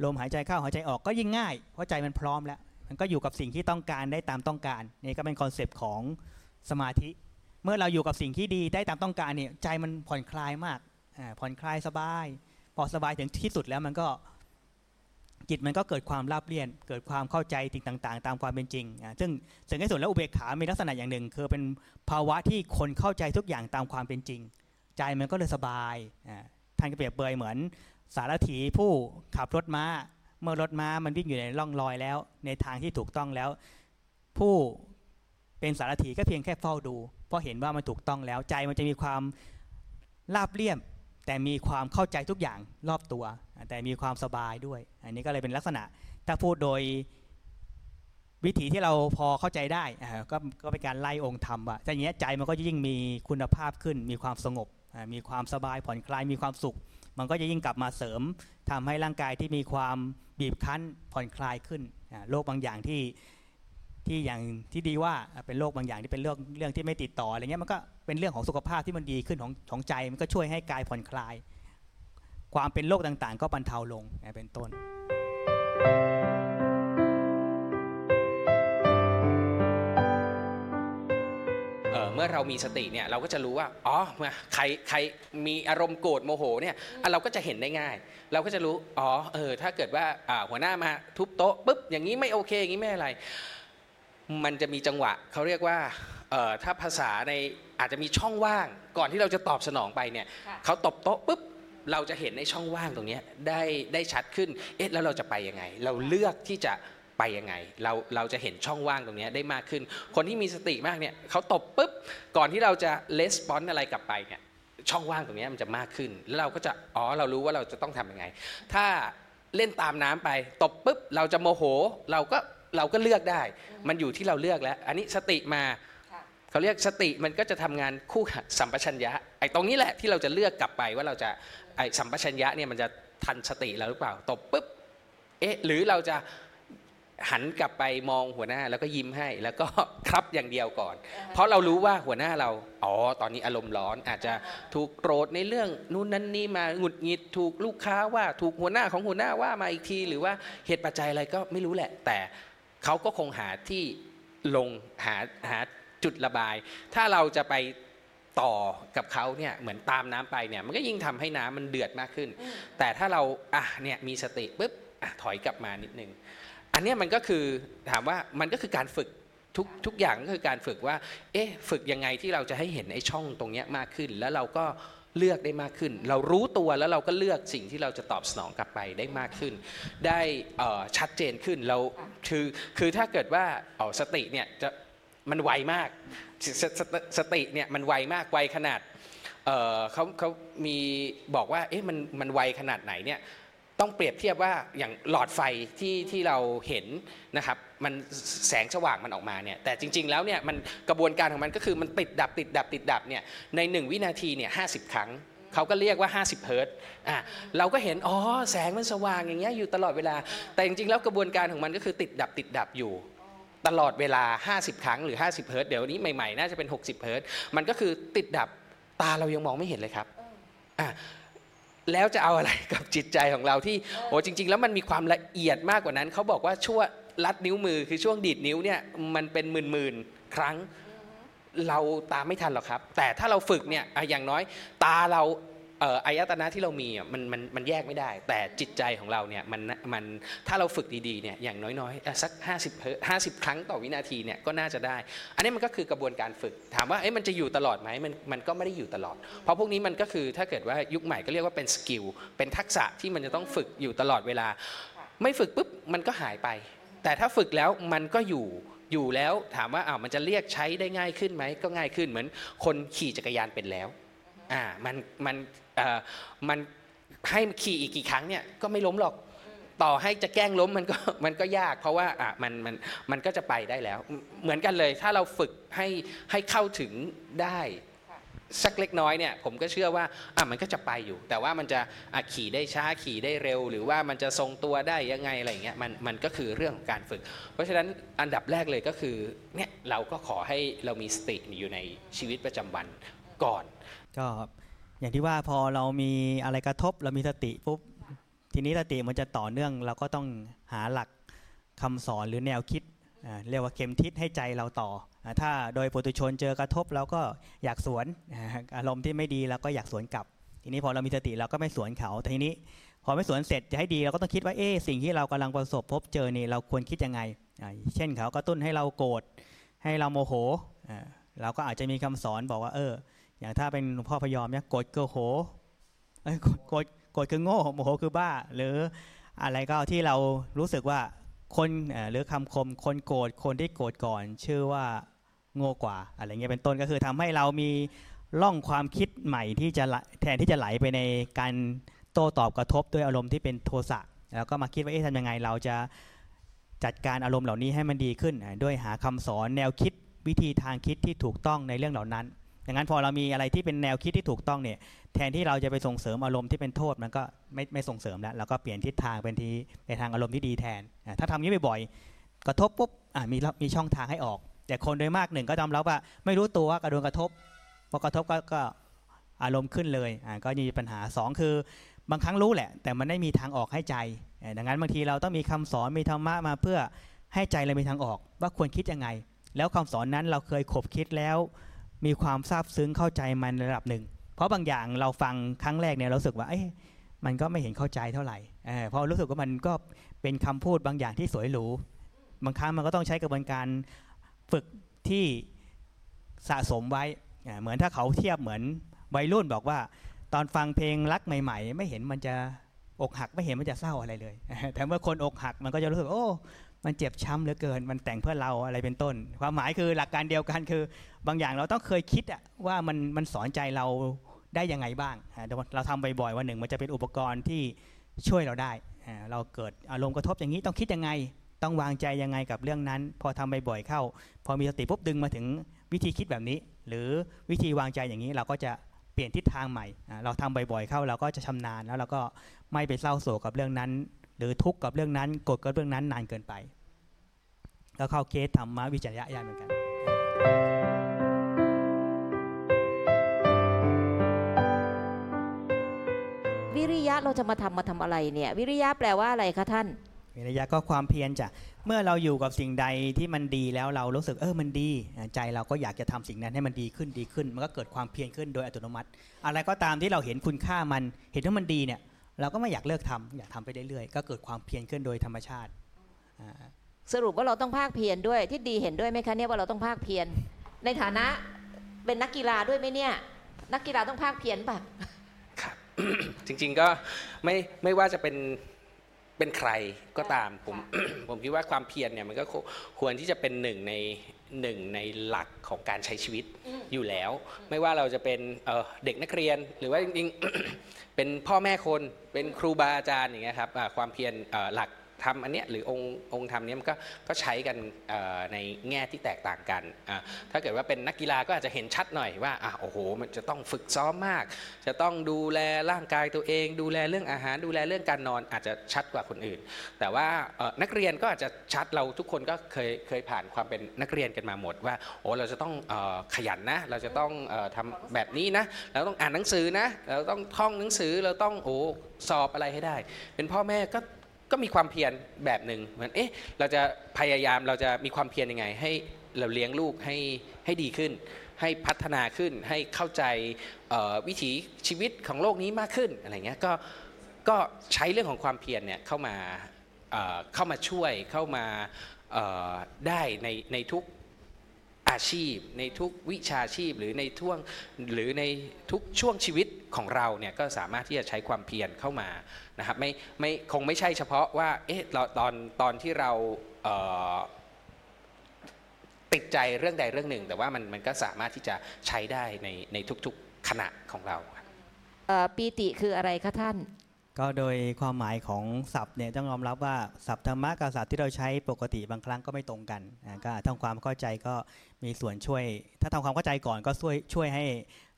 Speaker 2: ลมหายใจเข้าหายใจออกก็ยิ่งง่าย เพราะใจมันพร้อมแล้ว มันก็อยู่กับสิ่งที่ต้องการได้ตามต้องการนี่ก็เป็น concept ของสมาธิ เมื่อเราอยู่กับสิ่งที่ดีได้ตามต้องการเนี่ยใจมันผ่อนคลายมากผ่อนคลายสบาย พอสบายถึงที่สุดแล้วมันก็จิตมันก็เกิดความราบเรียน เกิดความเข้าใจสิ่งต่าง ๆ ตามความเป็นจริงซึ่งสิ่งที่สุดแล้วอุเบกขา มีลักษณะอย่างหนึ่ง คือเป็นภาวะที่คนเข้าใจทุกอย่างตามความเป็นจริง ใจมันก็เลยสบายท่านก็เปรียบเปยเหมือนสารถีผู้ขับรถม้า เมื่อรถม้ามันวิ่งอยู่ในร่องรอยแล้ว ในทางที่ถูกต้องแล้ว ผู้เป็นสารถีก็เพียงแค่เฝ้าดู เพราะเห็นว่ามันถูกต้องแล้วใจมันจะมีความราบเรียบแต่มีความเข้าใจทุกอย่างรอบตัว แต่มีความสบายด้วย อันนี้ก็เลยเป็นลักษณะ ถ้าพูดโดยวิถีที่เราพอเข้าใจได้ก็ก็เป็นการไล่องค์ธรรมว่าแต่อย่างนี้ใจมันก็ยิ่งมีคุณภาพขึ้นมีความสงบ มีความสบายผ่อนคลายมีความสุข มันก็จะยิ่งกลับมาเสริมทำให้ร่างกายที่มีความบีบคั้นผ่อนคลายขึ้นโรคบางอย่างที่ที่อย่างที่ดีว่าเป็นโรคบางอย่างที่เป็นเรื่องเรื่องที่ไม่ติดต่ออะไรเงี้ยมันก็เป็นเรื่องของสุขภาพที่มันดีขึ้นของของใจ มันก็ช่วยให้กายผ่อนคลาย ความเป็นโรคต่างๆ ก็บรรเทาลงเป็นต้น
Speaker 5: มื่อเรามีสติเนี่ยเราก็จะรู้ว่าอ๋อใครใครมีอารมณ์โกรธโมโหเนี่ยเราก็จะเห็นได้ง่าย เราก็จะรู้อ๋อเออถ้าเกิดว่าหัวหน้ามาทุบโต๊ะปุ๊บอย่างนี้ไม่โอเคอย่างนี้ไม่อะไร มันจะมีจังหวะเขาเรียกว่าถ้าภาษาในอาจจะมีช่องว่างก่อนที่เราจะตอบสนองไปเนี่ยเขาตบโต๊ะปุ๊บเราจะเห็นในช่องว่างตรงนี้ได้ได้ชัดขึ้นเอ๊ะแล้วเราจะไปยังไง เราเลือกที่จะ ไปยังไง เราเราจะเห็นช่องว่างตรงนี้ได้มากขึ้น คนที่มีสติมากเนี่ยเขาตบปุ๊บก่อนที่เราจะレスปอนอะไรกลับไปเนี่ยช่องว่างตรงนี้มันจะมากขึ้น แล้วเราก็จะอ๋อเรารู้ว่าเราจะต้องทํำยังไง ถ้าเล่นตามน้ำไปตบปุ๊บเราจะโมโหเราก็เราก็เลือกได้ มันอยู่ที่เราเลือกแล้ว อันนี้สติมาเขาเรียกสติมันก็จะทำงานคู่กับสัมปชัญญะไอ้ตรงนี้แหละที่เราจะเลือกกลับไปว่าเราจะไอ้สัมปชัญญะเนี่ยมันจะทันสติเราหรือเปล่าตบปุ๊บเอ๊ะหรือเราจะ หันกลับไปมองหัวหน้าแล้วก็ยิ้มให้แล้วก็ครับอย่างเดียวก่อน เพราะเรารู้ว่าหัวหน้าเราอ๋อตอนนี้อารมณ์ร้อนอาจจะถูกโกรธในเรื่องนู่นนั่นนี่มาหงุดหงิดถูกลูกค้าว่าถูกหัวหน้าของหัวหน้าว่ามาอีกที หรือว่าเหตุปัจจัยอะไรก็ไม่รู้แหละ แต่เขาก็คงหาที่ลงหาหาจุดระบาย ถ้าเราจะไปต่อกับเขาเนี่ยเหมือนตามน้ำไปเนี่ยมันก็ยิ่งทำให้น้ำมันเดือดมากขึ้น แต่ถ้าเราอะเนี่ยมีสติปุ๊บอะถอยกลับมานิดนึง อันนี้มันก็คือถามว่ามันก็คือการฝึกทุกทุกอย่างก็คือการฝึกว่า เอ๊ะฝึกยังไงที่เราจะให้เห็นไอ้ช่องตรงนี้มากขึ้น แล้วเราก็เลือกได้มากขึ้น เรารู้ตัวแล้วเราก็เลือกสิ่งที่เราจะตอบสนองกลับไปได้มากขึ้น ได้ชัดเจนขึ้นเราคือคือถ้าเกิดว่าอ๋อสติเนี่ยจะมันไวมากสสติเนี่ยมันไวมากไวขนาดเขาเขามีบอกว่าเอ๊ะมันมันไวขนาดไหนเนี่ย ต้องเปรียบเทียบว่าอย่างหลอดไฟที่ที่เราเห็นนะครับมันแสงสว่างมันออกมาเนี่ยแต่จริง ๆ แล้วเนี่ยมันกระบวนการของมันก็คือมันติดดับติดดับติดดับเนี่ยใน 1 วินาทีเนี่ยห้ครั้งเขาก็เรียกว่า 50 เฮิร์ตอะเราก็เห็น อ๋อ แสงมันสว่างอย่างเงี้ยอยู่ตลอดเวลา แต่จริงๆ แล้วกระบวนการของมันก็คือติดดับติดดับอยู่ ตลอดเวลา 50 ครั้งหรือ 50 เฮิร์ตเดี๋ยวนี้ใหม่ๆ น่าจะเป็น 60 เฮิร์ตมันก็คือติดดับตาเรายังมองไม่เห็นเลยครับอะ แล้วจะเอาอะไรกับจิตใจของเราที่โอ้จริง ๆ แล้วมันมีความละเอียดมากกว่านั้นเขาบอกว่าช่วงลัดนิ้วมือคือช่วงดีดนิ้วเนี่ยมันเป็นหมื่นๆครั้งเราตามไม่ทันหรอกครับ แต่ถ้าเราฝึกเนี่ยอย่างน้อยตาเรา อายตนะที่เรามีมันมันมันแยกไม่ได้ แต่จิตใจของเราเนี่ยมันมันถ้าเราฝึกดีๆเนี่ยอย่างน้อยๆสัก 50 50 ครั้งต่อวินาทีเนี่ยก็น่าจะได้ อันนี้มันก็คือกระบวนการฝึก ถามว่าเอ๊ะมันจะอยู่ตลอดไหมมันมันก็ไม่ได้อยู่ตลอด เพราะพวกนี้มันก็คือถ้าเกิดว่ายุคใหม่ก็เรียกว่าเป็นสกิลเป็นทักษะที่มันจะต้องฝึกอยู่ตลอดเวลา ไม่ฝึกปุ๊บมันก็หายไป แต่ถ้าฝึกแล้วมันก็อยู่อยู่แล้วถามว่าอ้าวมันจะเรียกใช้ได้ง่ายขึ้นไหมก็ง่ายขึ้นเหมือนคนขี่จักรยานเป็นแล้วอ่ามันมัน มันให้ขี่อีกกี่ครั้งเนี่ยก็ไม่ล้มหรอกต่อให้จะแกล้งล้มมันก็มันก็ยาก เพราะว่าอะมันมันมันก็จะไปได้แล้ว เหมือนกันเลยถ้าเราฝึกให้ให้เข้าถึงได้สักเล็กน้อยเนี่ยผมก็เชื่อว่าอะมันก็จะไปอยู่ แต่ว่ามันจะอะขี่ได้ช้าขี่ได้เร็ว หรือว่ามันจะทรงตัวได้ยังไงอะไรอย่างเงี้ยมันมันก็คือเรื่องของการฝึก เพราะฉะนั้นอันดับแรกเลยก็คือเนี่ยเราก็ขอให้เรามีสติอยู่ในชีวิตประจำวันก่อน
Speaker 2: ก็ อย่างที่ว่าพอเรามีอะไรกระทบเรามีสติปุ๊บทีนี้สติมันจะต่อเนื่อง เราก็ต้องหาหลักคำสอนหรือแนวคิดเรียกว่าเข็มทิศให้ใจเราต่ออถ้าโดยปุถุชนเจอกระทบเราก็อยากสวนอารมณ์ที่ไม่ดีเราก็อยากสวนกลับ ทีนี้พอเรามีสติเราก็ไม่สวนเขาแต่ทีนี้พอไม่สวนเสร็จจะให้ดีเราก็ต้องคิดว่าเอ๊สิ่งที่เรากำลังประสบพบเจอนี่เราควรคิดยังไง เช่นเขากระตุ้นให้เราโกรธให้เราโมโหเราก็อาจจะมีคำสอนบอกว่าเออ อย่างถ้าเป็นหลวงพ่อพยอมเนี่ยโกรธคือโหเอ้ยโกรธโกรธโกรธคือโง่โมโหคือบ้า หรืออะไรก็ที่เรารู้สึกว่าคนหรือคำคมคนโกรธคนที่โกรธก่อน ชื่อว่าโง่กว่าอะไรเงี้ยเป็นต้นก็คือทำให้เรามีล่องความคิดใหม่ที่จะแทนที่จะไหลไปในการโต้ตอบกระทบด้วยอารมณ์ที่เป็นโทสะแล้วก็มาคิดว่าเอ๊ะทำยังไงเราจะจัดการอารมณ์เหล่านี้ให้มันดีขึ้น ด้วยหาคำสอนแนวคิดวิธีทางคิดที่ถูกต้องในเรื่องเหล่านั้น ดังนั้นพอเรามีอะไรที่เป็นแนวคิดที่ถูกต้องเนี่ยแทนที่เราจะไปส่งเสริมอารมณ์ที่เป็นโทษมันก็ไม่ไม่ส่งเสริมแล้วเราก็เปลี่ยนทิศทางเป็นที่ในทางอารมณ์ที่ดีแทน ถ้าทำอย่างนี้บ่อยๆกระทบปุ๊บมีมีช่องทางให้ออก แต่คนโดยมากหนึ่งก็ทำแล้วว่าไม่รู้ตัวว่ากระโดนกระทบพอกระทบก็กอารมณ์ขึ้นเลยก็มีปัญหาสองคือบางครั้งรู้แหละ แต่มันไม่มีทางออกให้ใจ ดังนั้นบางทีเราต้องมีคำสอนมีธรรมะมาเพื่อให้ใจเรามีทางออก ว่าควรคิดยังไง แล้วคำสอนนั้นเราเคยขบคิดแล้ว มีความซาบซึ้งเข้าใจมันระดับหนึ่ง เพราะบางอย่างเราฟังครั้งแรกเนี่ยเราสึกว่าเอ้มันก็ไม่เห็นเข้าใจเท่าไหร่เพราะรู้สึกว่ามันก็เป็นคำพูดบางอย่างที่สวยหรูบางครั้งมันก็ต้องใช้กระบวนการฝึกที่สะสมไว้ เหมือนถ้าเขาเทียบเหมือนวัยรุ่นบอกว่า ตอนฟังเพลงรักใหม่ ๆ ไม่เห็นมันจะอกหักไม่เห็นมันจะเศร้าอะไรเลย แต่เมื่อคนอกหักมันก็จะรู้สึกโอ้ มันเจ็บช้ำเหลือเกิน มันแต่งเพื่อเราอะไรเป็นต้น ความหมายคือหลักการเดียวกันคือ บางอย่างเราต้องเคยคิดอะว่ามันมันสอนใจเราได้ยังไงบ้าง เราทำบ่อยๆวันหนึ่งมันจะเป็นอุปกรณ์ที่ช่วยเราได้ เราเกิดอารมณ์กระทบอย่างนี้ต้องคิดยังไง ต้องวางใจยังไงกับเรื่องนั้น พอทำบ่อยๆเข้า พอมีสติปุ๊บดึงมาถึงวิธีคิดแบบนี้ หรือวิธีวางใจอย่างนี้เราก็จะเปลี่ยนทิศทางใหม่ เราทำบ่อยๆเข้าเราก็จะชำนาญแล้วเราก็ไม่ไปเศร้าโศกกับเรื่องนั้น หรือทุกข์กับเรื่องนั้นโกรธกับเรื่องนั้นนานเกินไปก็เข้าเคสธรรมะวิจารยญาณเหมือนกัน
Speaker 3: วิริยะเราจะมาทำมาทำอะไรเนี่ย วิริยะแปลว่าอะไรคะท่าน
Speaker 2: วิริยะก็ความเพียรจ้ะเมื่อเราอยู่กับสิ่งใดที่มันดีแล้วเรารู้สึกเออมันดีอ่าใจเราก็อยากจะทำสิ่งนั้นให้มันดีขึ้นดีขึ้น มันก็เกิดความเพียรขึ้นโดยอัตโนมัติ อะไรก็ตามที่เราเห็นคุณค่ามันเห็นว่ามันดีเนี่ย เราก็ไม่อยากเลิกทำอยากทำไปเรื่อยๆ ก็เกิดความเพียรขึ้นโดยธรรมชาติอ่า
Speaker 3: สรุปว่าเราต้องภาคเพียรด้วยที่ดีเห็นด้วยไหมคะเนี่ยว่าเราต้องภาคเพียรในฐานะเป็นนักกีฬาด้วยไหมเนี่ยนักกีฬาต้องภาคเพียรป่ะ
Speaker 5: ครับจริงๆก็ไม่ไม่ว่าจะเป็นเป็นใครก็ตามผมผมคิดว่าความเพียรเนี่ยมันก็ควควรที่จะเป็นหนึ่งใน หนึ่งในหลักของการใช้ชีวิต
Speaker 3: อืม
Speaker 5: อยู่แล้ว ไม่ว่าเราจะเป็นเอ่อเด็กนักเรียนหรือว่าจริงๆเป็นพ่อแม่คนเป็นครูบาอาจารย์อย่างเงี้ยครับอ่าความเพียรเอ่อหลัก ทำอันเนี้ยหรือองค์องค์ธรรมเนี้ยมันก็ก็ใช้กันในแง่ที่แตกต่างกันถ้าเกิดว่าเป็นนักกีฬาก็อาจจะเห็นชัดหน่อยว่าอะโอ้โหมันจะต้องฝึกซ้อมมาก จะต้องดูแลร่างกายตัวเอง ดูแลเรื่องอาหาร ดูแลเรื่องการนอนอาจจะชัดกว่าคนอื่น แต่ว่านักเรียนก็อาจจะชัดเราทุกคนก็เคยเคยผ่านความเป็นนักเรียนกันมาหมดว่าโอ้เราจะต้องอขยันนะเราจะต้องออทำแบบนี้นะเราต้องอ่านหนังสือนะเราต้องท่องหนังสือเราต้องโอ้สอบอะไรให้ได้ เป็นพ่อแม่ก็ ก็มีความเพียรแบบหนึ่งเหมือนเอ๊ะเราจะพยายามเราจะมีความเพียรยังไง ให้เราเลี้ยงลูกให้ให้ดีขึ้น ให้พัฒนาขึ้นให้เข้าใจวิถีชีวิตของโลกนี้มากขึ้นอะไรเงี้ยก็ก็ใช้เรื่องของความเพียรเนี่ยเข้ามาเข้ามาช่วยเข้ามาได้ในในทุก อาชีพ ในทุกวิชาชีพหรือในท่วงหรือในทุกช่วงชีวิตของเราเนี่ยก็สามารถที่จะใช้ความเพียรเข้ามานะครับไม่ไม่คงไม่ใช่เฉพาะว่าเอ๊ะเราตอนตอนที่เราเติดใจเรื่องใดเรื่องหนึ่ง แต่ว่ามันมันก็สามารถที่จะใช้ได้ในในทุกๆขณะของเรา
Speaker 3: ปีติคืออะไรคะท่าน
Speaker 2: ก็โดยความหมายของศัพท์เนี่ยต้องยอมรับว่าศัพท์ธรรมะกับศัพท์ที่เราใช้ปกติบางครั้งก็ไม่ตรงกันก็ทำความเข้าใจก็มีส่วนช่วย ถ้าทำความเข้าใจก่อนก็ช่วยช่วยให้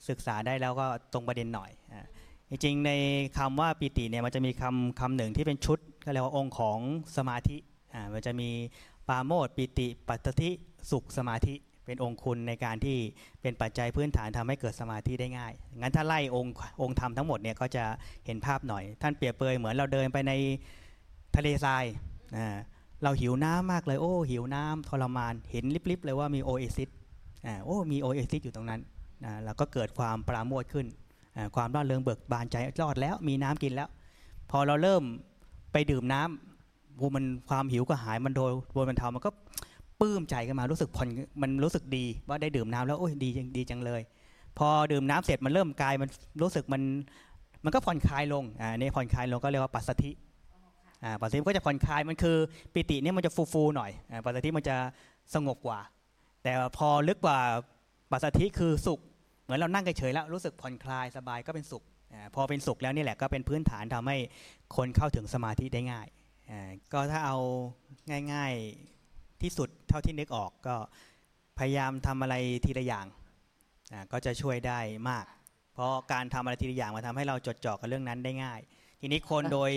Speaker 2: ศึกษาได้แล้วก็ตรงประเด็นหน่อยอ่าจริงๆในคำว่าปีติเนี่ยมันจะมีคำคำหนึ่งที่เป็นชุดก็เรียกว่าองค์ของสมาธิอ่ามันจะมีปาโมทย์ปิติ ปัสสธิสุขสมาธิ เป็นองค์คุณในการที่เป็นปัจจัยพื้นฐานทำให้เกิดสมาธิได้ง่าย งั้นถ้าไล่องค์องค์ธรรมทั้งหมดเนี่ยก็จะเห็นภาพหน่อย ท่านเปรียบเปรยเหมือนเราเดินไปในทะเลทรายเราหิวน้ำมากเลยโอ้หิวน้ำทรมานเห็นลิบๆเลยว่ามีโอเอซิสอ่าโอ้มีโอเอซิสอยู่ตรงนั้นเราก็เกิดความปราโมทขึ้น ความร่าเริงเบิกบานใจรอดแล้วมีน้ำกินแล้ว พอเราเริ่มไปดื่มน้ำมันความหิวก็หายมันโดยโดยมันเทามันก็ ปลื้มใจขึ้นมารู้สึกผ่อนมันรู้สึกดีว่าได้ดื่มน้ำแล้วโอ้ยดีจังดีจังเลย พอดื่มน้ำเสร็จมันเริ่มกายมันรู้สึกมันมันก็ผ่อนคลายลงอ่านี่ผ่อนคลายลงก็เรียกว่าปัสสธิอ่าปัสสธิก็จะผ่อนคลายมันคือ ปิติเนี่ยมันจะฟูฟูๆหน่อยอ่าปัสสธิมันจะสงบกว่า แต่พอลึกกว่าปัสสธิคือสุข เหมือนเรานั่งเฉยๆแล้วรู้สึกผ่อนคลายสบายก็เป็นสุขอาพอเป็นสุขแล้วนี่แหละก็เป็นพื้นฐานทำให้คนเข้าถึงสมาธิได้ง่ายอ่าก็ถ้าเอาง่าย ๆ ที่สุดเท่าที่นึกออกก็พยายามทำอะไรทีละอย่างก็จะช่วยได้มาก เพราะการทำอะไรทีละอย่างมาทำให้เราจดจ่อกับเรื่องนั้นได้ง่าย ทีนี้คนโดย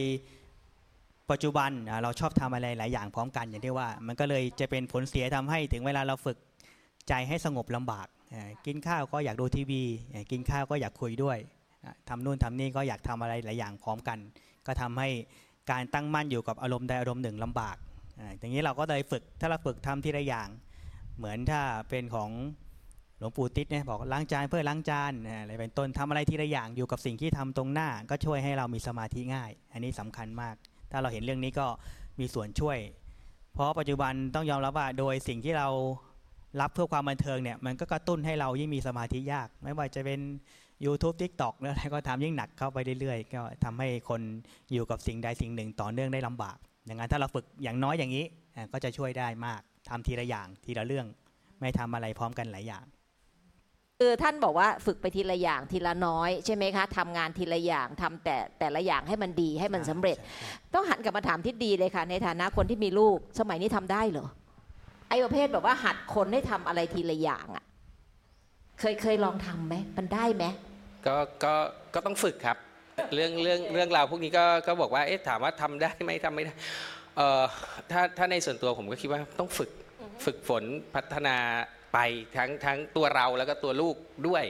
Speaker 2: ปัจจุบันเราชอบทำอะไรหลายอย่างพร้อมกันอย่างที่ว่า มันก็เลยจะเป็นผลเสียทำให้ถึงเวลาเราฝึกใจให้สงบลำบากกินข้าวก็อยากดูทีวี กินข้าวก็อยากคุยด้วยอ่าทำนู่นทำนี่ก็อยากทำอะไรหลายอย่างพร้อมกัน ก็ทำให้การตั้งมั่นอยู่กับอารมณ์ใดอารมณ์หนึ่งลำบาก อย่างนี้เราก็เลยฝึกถ้าเราฝึกทำทีละอย่าง เหมือนถ้าเป็นของหลวงปู่ติดเนี่ยบอกล้างจานเพื่อล้างจานอะไรเป็นต้นทำอะไรทีละอย่างอยู่กับสิ่งที่ทำตรงหน้า ก็ช่วยให้เรามีสมาธิง่าย อันนี้สำคัญมาก ถ้าเราเห็นเรื่องนี้ก็มีส่วนช่วย เพราะปัจจุบันต้องยอมรับว่าโดยสิ่งที่เรารับเพื่อความบันเทิงเนี่ยมันก็กระตุ้นให้เรายิ่งมีสมาธิยาก ไม่ว่าจะเป็น YouTube TikTok หรืออะไรก็ทำยิ่งหนักเข้าไปเรื่อยๆ ก็ทำให้คนอยู่กับสิ่งใดสิ่งหนึ่งต่อเนื่องได้ลำบาก อย่างนั้นถ้าเราฝึกอย่างน้อยอย่างนี้อ่าก็จะช่วยได้มากทำทีละอย่างทีละเรื่อง ไม่ทำอะไรพร้อมกันหลายอย่าง
Speaker 3: คือท่านบอกว่าฝึกไปทีละอย่างทีละน้อยใช่ไหมคะทำงานทีละอย่างทำแต่แต่ละอย่างให้มันดีให้มันสำเร็จ ต้องหันกลับมาถามทิศดีเลยค่ะ ในฐานะคนที่มีลูกสมัยนี้ทำได้เหรอไอ้ประเภทแบบว่าหัดคนให้ทำอะไรทีละอย่างอะเคยเคยลองทำไหมมันได้ไหม
Speaker 5: ก็ก็ก็ต้องฝึกครับ เรื่องเรื่องเรื่องราวพวกนี้ก็ก็บอกว่าเอ๊ะถามว่าทำได้ไหมทำไม่ได้เอ่อถ้าถ้าในส่วนตัวผมก็คิดว่าต้องฝึกฝึกฝนพัฒนาไปทั้งทั้งตัวเราแล้วก็ตัวลูกด้วย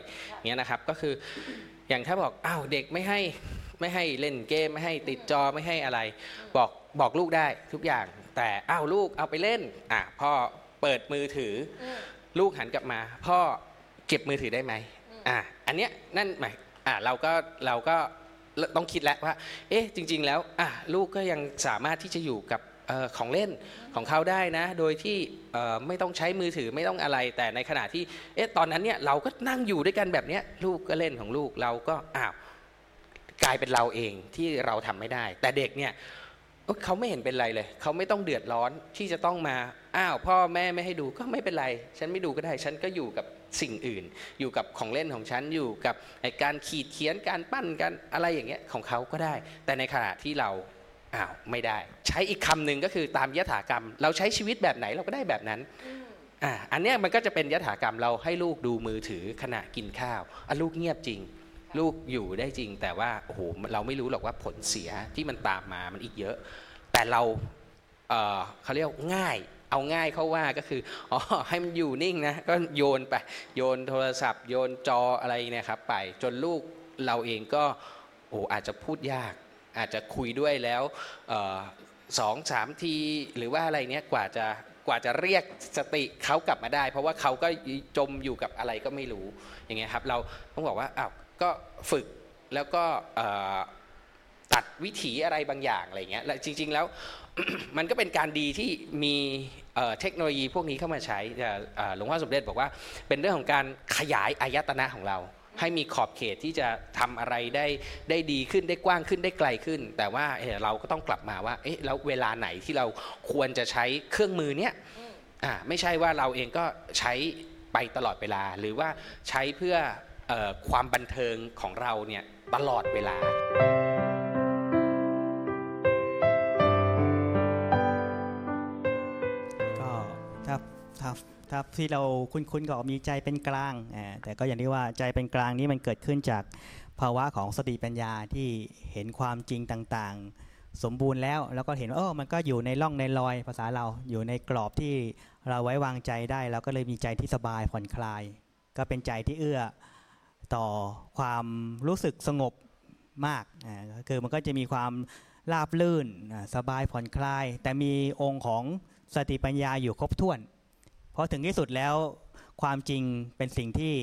Speaker 5: เงี้ยนะครับก็คืออย่างถ้าบอกอ้าวเด็กไม่ให้ไม่ให้เล่นเกมไม่ให้ติดจอไม่ให้อะไร บอกบอกลูกได้ทุกอย่าง แต่อ้าวลูกเอาไปเล่นอะพ่อเปิดมือถืออลูกหันกลับมา พ่อเก็บมือถือได้ไหมอะอันเนี้ยนั่นหมายอะเราก็เราก็ ต้องคิดแล้วว่า เอ๊ะ จริง ๆ แล้วอะลูกก็ยังสามารถที่จะอยู่กับออของเล่นของเขาได้นะ โดยที่ไม่ต้องใช้มือถือไม่ต้องอะไร แต่ในขณะที่ เอ๊ะ ตอนนั้นเนี่ยเราก็นั่งอยู่ด้วยกันแบบเนี้ยลูกก็เล่นของลูกเราก็อ้าวกลายเป็นเราเองที่เราทำไม่ได้ แต่เด็กเนี่ยเขาไม่เห็นเป็นไรเลย เขาไม่ต้องเดือดร้อนที่จะต้องมา อ้าว พ่อแม่ไม่ให้ดูก็ไม่เป็นไร ฉันไม่ดูก็ได้ ฉันก็อยู่กับ สิ่งอื่น อยู่กับของเล่นของฉันอยู่กับไอ้การขีดเขียนการปั้นการอะไรอย่างเงี้ยของเขาก็ได้ แต่ในขณะที่เราอ้าวไม่ได้ ใช้อีกคำหนึ่งก็คือตามยถากรรม เราใช้ชีวิตแบบไหนเราก็ได้แบบนั้นอ่าอันเนี้ยมันก็จะเป็นยถากรรมเราให้ลูกดูมือถือขณะกินข้าวอะลูกเงียบจริง ลูกอยู่ได้จริง แต่ว่าโอ้โหเราไม่รู้หรอกว่าผลเสียที่มันตามมามันอีกเยอะ แต่เราเอ่อเขาเรียกง่าย เอาง่ายเข้าว่าก็คืออ๋อให้มันอยู่นิ่งนะก็โยนไปโยนโทรศัพท์ โยนจออะไรเนี่ยครับไปจนลูกเราเองก็โอ้อาจจะพูดยาก อาจจะคุยด้วยแล้วออสองสามทีหรือว่าอะไรเนี้ยกว่าจะกว่าจะเรียกสติเขากลับมาได้ เพราะว่าเขาก็จมอยู่กับอะไรก็ไม่รู้อย่างเงี้ยครับเราต้องบอกว่าอ้าวก็ฝึกแล้วก็ตัดวิถีอะไรบางอย่างอะไรเงี้ยและจริง ๆ แล้วมันก็เป็นการดีที่มี เทคโนโลยีพวกนี้เข้ามาใช้หลวงพ่อสมเด็จบอกว่า เป็นเรื่องของการขยายอายตนะของเรา ให้มีขอบเขตที่จะทำอะไรได้ได้ดีขึ้นได้กว้างขึ้นได้ไกลขึ้น แต่ว่าเเราก็ต้องกลับมาว่าเอ๊ะแล้วเวลาไหนที่เราควรจะใช้เครื่องมือเนี้ยอ่าไม่ใช่ว่าเราเองก็ใช้ไปตลอดเวลา หรือว่าใช้เพื่อออความบันเทิงของเราเนี่ยตลอดเวลาา
Speaker 2: ถ้าถ้าที่เราคุ้นๆก็มีใจเป็นกลางแต่ก็อย่างที่ว่าใจเป็นกลางนี้มันเกิดขึ้นจากภาวะของสติปัญญาที่เห็นความจริงต่างๆ สมบูรณ์แล้ว แล้วก็เห็นว่าเออมันก็อยู่ในร่องในรอยภาษาเราอยู่ในกรอบที่เราไว้วางใจได้เราก็เลยมีใจที่สบายผ่อนคลาย ก็เป็นใจที่เอื้อต่อความรู้สึกสงบมากก็คือมันก็จะมีความราบลื่นสบายผ่อนคลาย แต่มีองค์ของสติปัญญาอยู่ครบถ้วน เพราะถึงที่สุดแล้วความจริงเป็นสิ่งที่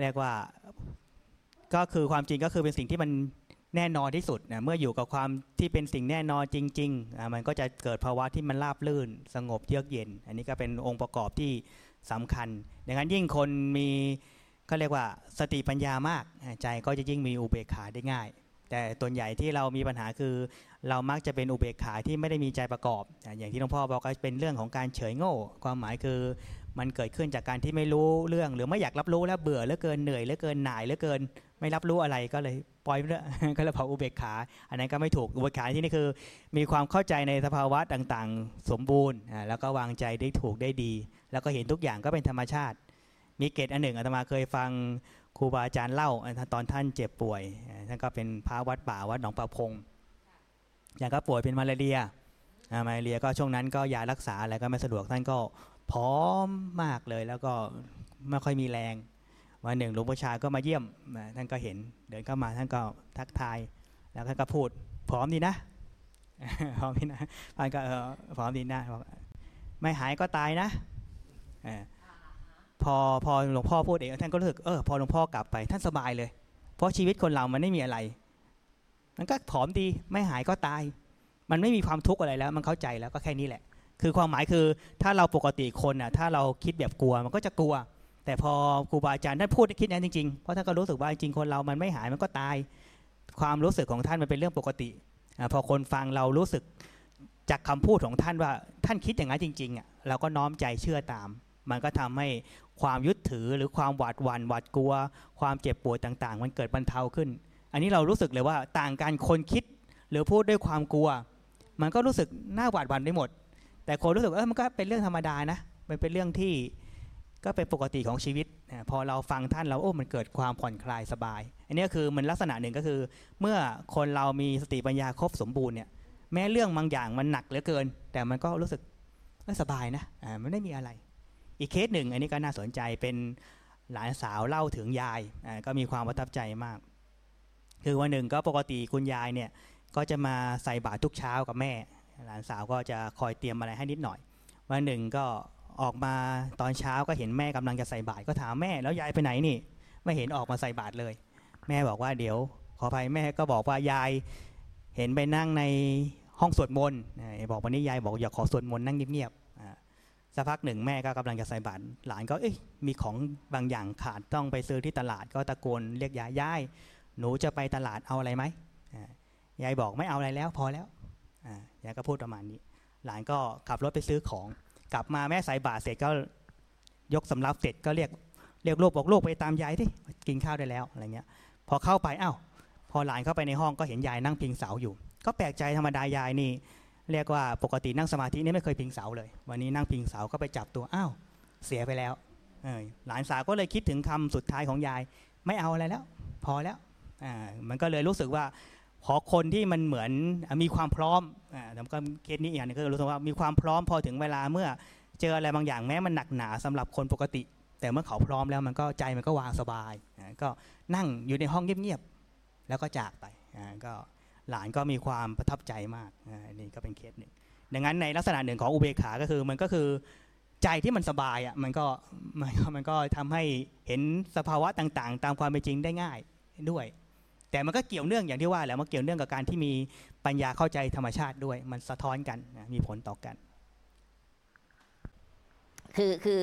Speaker 2: เรียกว่าก็คือความจริงก็คือเป็นสิ่งที่มันแน่นอนที่สุดนะเมื่ออยู่กับความที่เป็นสิ่งแน่นอนจริงๆมันก็จะเกิดภาวะที่มันราบลื่น สงบเยือกเย็น อันนี้ก็เป็นองค์ประกอบที่สำคัญดังนั้นยิ่งคนมีก็เรียกว่าสติปัญญามากใจก็จะยิ่งมีอุเบกขาได้ง่าย แต่ตัวใหญ่ที่เรามีปัญหาคือ เรามักจะเป็นอุเบกขาที่ไม่ได้มีใจประกอบ อย่างที่หลวงพ่อบอกก็เป็นเรื่องของการเฉยโง่ ความหมายคือมันเกิดขึ้นจากการที่ไม่รู้เรื่อง หรือไม่อยากรับรู้แล้วเบื่อเหลือเกินเหนื่อยเหลือเกินหน่ายเหลือเกิน ไม่รับรู้อะไรก็เลยปล่อยเรื่อก็เลยเผาอุเบกขา อันนั้นก็ไม่ถูกอุเบกขาที่นี่คือ มีความเข้าใจในสภาวะต่างๆ สมบูรณ์แล้วก็วางใจได้ถูกได้ดี แล้วก็เห็นทุกอย่างก็เป็นธรรมชาติ มีเกตอันหนึ่งอาตมาเคยฟัง ครูบาอาจารย์เล่าตอนท่านเจ็บป่วยท่านก็เป็นพระวัดป่าวัดหนองประพงอย่างก็ป่วยเป็นมาลาเรียมาลาเรียก็ช่วงนั้นก็ยารักษาอะไรก็ไม่สะดวกท่านก็พร้อมมากเลยแล้วก็ไม่ค่อยมีแรงวันหนึ่งหลวงพ่อชาก็มาเยี่ยมท่านก็เห็นเดินเข้ามาท่านก็ทักทาย แล้วท่านก็พูดพร้อมดีนะพร้อมดีนะท่านก็เออพร้อมดีนะบอกไม่หายก็ตายนะ พอพอหลวงพ่อพูดเองท่านก็รู้สึกเออพอหลวงพ่อกลับไปท่านสบายเลย เพราะชีวิตคนเรามันไม่มีอะไร มันก็ผอมดีไม่หายก็ตาย มันไม่มีความทุกข์อะไรแล้ว มันเข้าใจแล้วก็แค่นี้แหละ คือความหมายคือถ้าเราปกติคนอะถ้าเราคิดแบบกลัวมันก็จะกลัว แต่พอครูบาอาจารย์ท่านพูดคิดนั้นจริงๆเพราะท่านก็รู้สึกว่าจริงคนเรามันไม่หายมันก็ตาย ความรู้สึกของท่านมันเป็นเรื่องปกติพอคนฟังเรารู้สึกจากคำพูดของท่านว่าท่านคิดอย่างนั้นจริงๆอะเราก็น้อมใจเชื่อตาม มันก็ทำให้ ความยึดถือหรือความหวาดหวั่นหวาดกลัว ความเจ็บปวดต่างๆ มันเกิดบรรเทาขึ้น อันนี้เรารู้สึกเลยว่าต่างกันคนคิดหรือพูดด้วยความกลัว มันก็รู้สึกน่าหวาดหวั่นไปหมด แต่คนรู้สึกเออมันก็เป็นเรื่องธรรมดานะมันเป็นเรื่องที่ก็เป็นปกติของชีวิตพอเราฟังท่านเราโอ้มันเกิดความผ่อนคลายสบาย อันนี้ก็คือมันลักษณะหนึ่งก็คือ เมื่อคนเรามีสติปัญญาครบสมบูรณ์เนี่ยแม้เรื่องบางอย่างมันหนักเหลือเกิน แต่มันก็รู้สึกสบายนะอ่ามันไม่มีอะไร อีกเคสหนึ่ง อันนี้ก็น่าสนใจเป็นหลานสาวเล่าถึงยายก็มีความประทับใจมาก คือวันหนึ่งก็ปกติคุณยายเนี่ยก็จะมาใส่บาตรทุกเช้ากับแม่ หลานสาวก็จะคอยเตรียมอะไรให้นิดหน่อย วันหนึ่งก็ออกมาตอนเช้าก็เห็นแม่กำลังจะใส่บาตรก็ถามแม่แล้วยายไปไหนนี่ ไม่เห็นออกมาใส่บาตรเลย แม่บอกว่าเดี๋ยวขออภัยแม่ก็บอกว่ายายเห็นไปนั่งในห้องสวดมนต์บอกวันนี้ยายบอกอยากขอสวดมนต์นั่งเงียบๆ สักพักหนึ่งแม่ก็กำลังจะใส่บาตรหลานก็เอ้ยมีของบางอย่างขาดต้องไปซื้อที่ตลาดก็ตะโกนเรียกยายยายหนูจะไปตลาดเอาอะไรไหมยายบอกไม่เอาอะไรแล้วพอแล้วยายก็พูดประมาณนี้ หลานก็ขับรถไปซื้อของ กลับมาแม่ใส่บาตรเสร็จก็ยกสำรับเสร็จก็เรียกเรียกลูกบอกลูกไปตามยายที่กินข้าวได้แล้วอะไรเงี้ย พอเข้าไปอ้าวพอหลานเข้าไปในห้องก็เห็นยายนั่งพิงเสาอยู่ ก็แปลกใจธรรมดายายนี่ เรียกว่าปกตินั่งสมาธินี่ไม่เคยพิงเสาเลย วันนี้นั่งพิงเสาก็ไปจับตัวอ้าวเสียไปแล้วเออหลานสาวก็เลยคิดถึงคำสุดท้ายของยาย ไม่เอาอะไรแล้ว พอแล้วอ่ามันก็เลยรู้สึกว่าขอคนที่มันเหมือนมีความพร้อมอ่าแต่ก็เคสนี้อีกอย่างนึงก็รู้สึกว่ามีความพร้อมพอถึงเวลาเมื่อเจออะไรบางอย่างแม้มันหนักหนาสำหรับคนปกติ แต่เมื่อเขาพร้อมแล้วมันก็ใจมันก็วางสบายก็นั่งอยู่ในห้องเงียบๆแล้วก็จากไปก็ หลานก็มีความประทับใจมากอันนี่ก็เป็นเคสหนึ่งดังนั้นในลักษณะหนึ่งของอุเบกขาก็คือมันก็คือใจที่มันสบายอะมันก็มันก็มันก็ทำให้เห็นสภาวะต่างๆ ตามความเป็นจริงได้ง่ายด้วย แต่มันก็เกี่ยวเนื่องอย่างที่ว่าแหละมันเกี่ยวเนื่องกับการที่มีปัญญาเข้าใจธรรมชาติด้วย มันสะท้อนกันมีผลต่อกัน
Speaker 3: คือคือ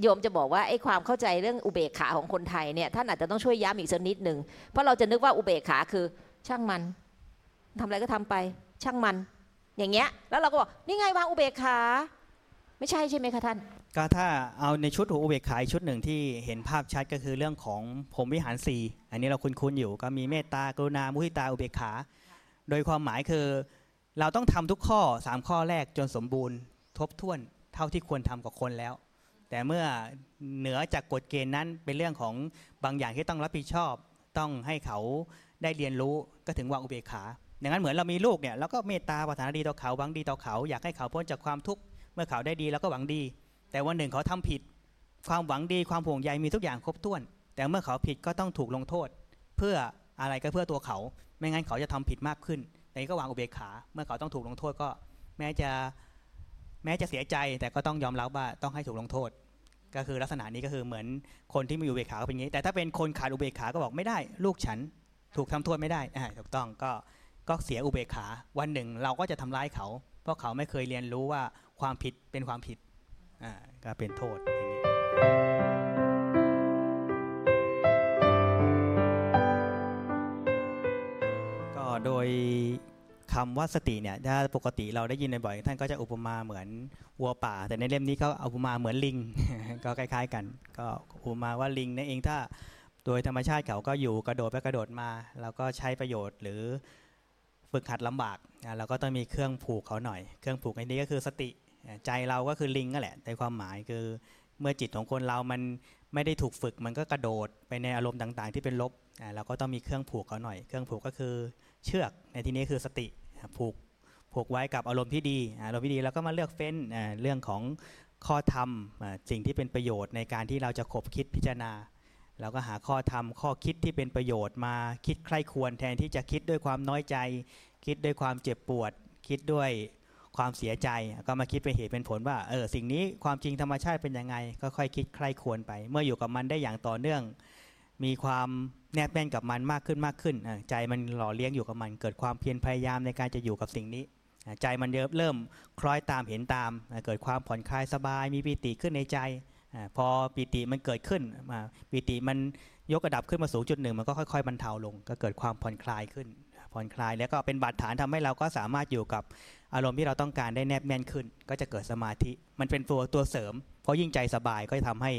Speaker 3: โยมจะบอกว่าไอ้ความเข้าใจเรื่องอุเบกขาของคนไทยเนี่ยท่านอาจจะต้องช่วยย้ำอีกสักนิดหนึ่งเพราะเราจะนึกว่าอุเบกขาคือ ช่างมันทำอะไรก็ทำไป ช่างมัน อย่างเงี้ย แล้วเราก็บอกนี่ไงวางอุเบกขา ไม่ใช่ใช่ไหมคะท่าน
Speaker 2: ก็ถ้าเอาในชุดอุเบกขาชุดหนึ่งที่เห็นภาพชัดก็คือเรื่องของพรหมวิหารสีอันนี้เราคุ้นๆอยู่ ก็มีเมตตากรุณามุทิตาอุเบกขา โดยความหมายคือ เราต้องทำทุกข้อสามข้อแรกจนสมบูรณ์ ทบถ้วนเท่าที่ควรทำกับคนแล้ว แต่เมื่อเหนือจากกฎเกณฑ์นั้นเป็นเรื่องของบางอย่างที่ต้องรับผิดชอบ ต้องให้เขา ได้เรียนรู้ก็ถึงวางอุเบกขาอย่างนั้นเหมือนเรามีลูกเนี่ยเราก็เมตตาปรารถนาดีต่อเขาหวังดีต่อเขา อยากให้เขาพ้นจากความทุกข์เมื่อเขาได้ดีเราก็หวังดี แต่วันหนึ่งเขาทำผิด ความหวังดีความห่วงใยมีทุกอย่างครบถ้วน แต่เมื่อเขาผิดก็ต้องถูกลงโทษ เพื่ออะไรก็เพื่อตัวเขา ไม่งั้นเขาจะทำผิดมากขึ้นแต่นี้ก็วางอุเบกขา เมื่อเขาต้องถูกลงโทษก็ แม้จะแม้จะเสียใจแต่ก็ต้องยอมรับว่าต้องให้ถูกลงโทษ ก็คือลักษณะนี้ก็คือเหมือนคนที่มีอุเบกขาเป็นอย่างนี้ แต่ถ้าเป็นคนขาดอุเบกขาก็บอกไม่ได้ ลูกฉัน ถูกทำโทษไม่ได้ถูกต้องก็ก็เสียอุเบกขา วันหนึ่งเราก็จะทำร้ายเขา เพราะเขาไม่เคยเรียนรู้ว่าความผิดเป็นความผิดอ่าก็เป็นโทษอย่างนี้ก็โดยคำว่าสติเนี่ยถ้าปกติเราได้ยินบ่อยๆท่านก็จะอุปมาเหมือนวัวป่า แต่ในเล่มนี้เขาอาอุปมาเหมือนลิง ก็คล้าย ๆ กัน ก็อุปมาว่าลิงนั่นเองถ้า โดยธรรมชาติเขาก็อยู่กระโดดไปกระโดดมา แล้วก็ใช้ประโยชน์หรือฝึกหัดลำบากเราก็ต้องมีเครื่องผูกเขาหน่อย เครื่องผูกในนี้ก็คือสติใจเราก็คือลิงนั่นแหละในความหมายคือเมื่อจิตของคนเรามันไม่ได้ถูกฝึกมันก็กระโดดไปในอารมณ์ต่าง ๆ ที่เป็นลบเราก็ต้องมีเครื่องผูกเขาหน่อย เครื่องผูกก็คือเชือกในที่นี้คือสติผูกผูกไว้กับอารมณ์ที่ดีอารมณ์ที่ดีแล้วก็มาเลือกเฟ้นเรื่องของข้อธรรมสิ่งที่เป็นประโยชน์ในการที่เราจะขบคิดพิจารณา เราก็หาข้อธรรมข้อคิดที่เป็นประโยชน์มาคิดใคร่ควรแทนที่จะคิดด้วยความน้อยใจ คิดด้วยความเจ็บปวด คิดด้วยความเสียใจก็มาคิดเป็นเหตุเป็นผลว่าเออสิ่งนี้ความจริงธรรมชาติเป็นยังไง ก็ค่อยคิดใคร่ควรไป เมื่ออยู่กับมันได้อย่างต่อเนื่อง มีความแนบแน่นกับมันมากขึ้นมากขึ้น ใจมันหล่อเลี้ยงอยู่กับมัน เกิดความเพียรพยายามในการจะอยู่กับสิ่งนี้ ใจมันเริ่มคล้อยตามเห็นตาม เกิดความผ่อนคลายสบาย มีปิติขึ้นในใจ พอปิติมันเกิดขึ้นมาปิติมันยกระดับขึ้นมาสูงจุดหนึ่งมันก็ค่อยๆบรรเทาลง ก็เกิดความผ่อนคลายขึ้น ผ่อนคลายแล้วก็เป็นบาดฐานทำให้เราก็สามารถอยู่กับอารมณ์ที่เราต้องการได้แนบแน่นขึ้น ก็จะเกิดสมาธิมันเป็นตัวตัวเสริม เพราะยิ่งใจสบายก็จะทำให้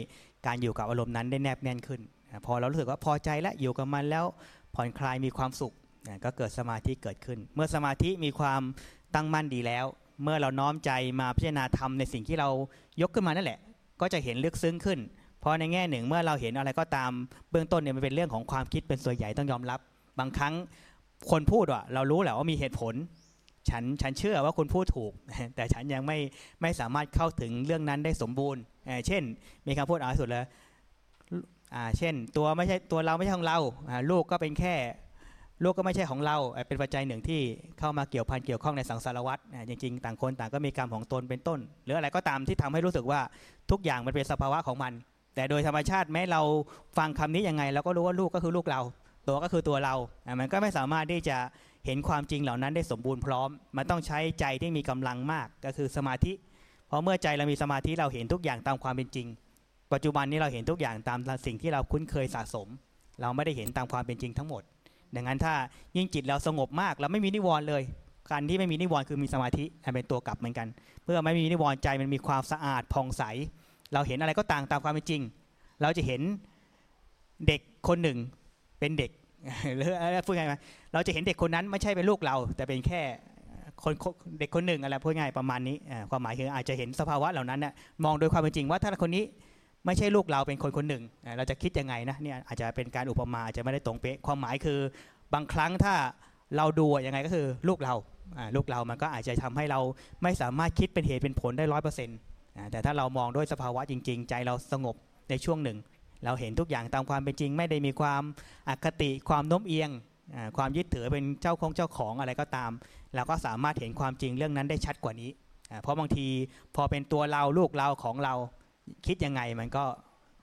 Speaker 2: การอยู่กับอารมณ์นั้นได้แนบแน่นขึ้น พอเรารู้สึกว่าพอใจแล้วอยู่กับมันแล้วผ่อนคลายมีความสุขก็เกิดสมาธิเกิดขึ้น เมื่อสมาธิมีความตั้งมั่นดีแล้ว เมื่อเราน้อมใจมาพิจารณาธรรมในสิ่งที่เรายกขึ้นมานั่นแหละ ก็จะเห็นลึกซึ้งขึ้น เพราะในแง่หนึ่งเมื่อเราเห็นอะไรก็ตามเบื้องต้นเนี่ยมันเป็นเรื่องของความคิดเป็นส่วนใหญ่ต้องยอมรับ บางครั้งคนพูดว่าเรารู้แหละว่ามีเหตุผล ฉันฉันเชื่อว่าคุณพูดถูก แต่ฉันยังไม่ไม่สามารถเข้าถึงเรื่องนั้นได้สมบูรณ์ เช่น มีคำพูดอ่าสุดเลยอ่าเช่น ตัวไม่ใช่ตัวเราไม่ใช่ของเราอ่าลูกก็เป็นแค่ ลูกก็ไม่ใช่ของเรา เป็นปัจจัยหนึ่งที่เข้ามาเกี่ยวพันเกี่ยวข้องในสังสารวัฏอะจริงๆ ต่างคนต่างก็มีกรรมของตนเป็นต้น หรืออะไรก็ตามที่ทำให้รู้สึกว่าทุกอย่างมันเป็นสภาวะของมัน แต่โดยธรรมชาติแม้เราฟังคำนี้ยังไงเราก็รู้ว่าลูกก็คือลูกเรา ตัวก็คือตัวเรา มันก็ไม่สามารถที่จะเห็นความจริงเหล่านั้นได้สมบูรณ์พร้อม มันต้องใช้ใจที่มีกำลังมากก็คือสมาธิ เพราะเมื่อใจเรามีสมาธิเราเห็นทุกอย่างตามความเป็นจริง ปัจจุบันนี้เราเห็นทุกอย่างตามสิ่งที่เราคุ้นเคยสะสม เราไม่ได้เห็นตามความเป็นจริงทั้งหมด ดังนั้นถ้ายิ่งจิตเราสงบมากเราไม่มีนิวรณ์เลย การที่ไม่มีนิวรณ์คือมีสมาธิเป็นตัวกลับเหมือนกัน เมื่อไม่มีนิวรณ์ใจมันมีความสะอาดผ่องใส เราเห็นอะไรก็ต่างตามความเป็นจริง เราจะเห็นเด็กคนหนึ่งเป็นเด็กหรืออะไรพูดง่ายไหมเราจะเห็นเด็กคนนั้นไม่ใช่เป็นลูกเรา แต่เป็นแค่คนเด็กคนหนึ่งอะไรพูดง่ายประมาณนี้ความหมายคืออาจจะเห็นสภาวะเหล่านั้นนะมองโดยความเป็นจริงว่าถ้าคนนี้ ไม่ใช่ลูกเราเป็นคนคนหนึ่ง เราจะคิดยังไงนะเนี่ยอาจจะเป็นการอุปมาอาจจะไม่ได้ตรงเป๊ะความหมายคือบางครั้งถ้าเราดูยังไงก็คือลูกเราลูกเรามันก็อาจจะทำให้เราไม่สามารถคิดเป็นเหตุเป็นผลได้ร้อยเปอร์เซ็นต์แต่ถ้าเรามองด้วยสภาวะจริง ๆ ใจเราสงบในช่วงหนึ่ง เราเห็นทุกอย่างตามความเป็นจริง ไม่ได้มีความอคติความโน้มเอียงความยึดถือเป็นเจ้าของเจ้าของอะไรก็ตาม เราก็สามารถเห็นความจริงเรื่องนั้นได้ชัดกว่านี้ เพราะบางทีพอเป็นตัวเราลูกเราของเรา คิดยังไงมันก็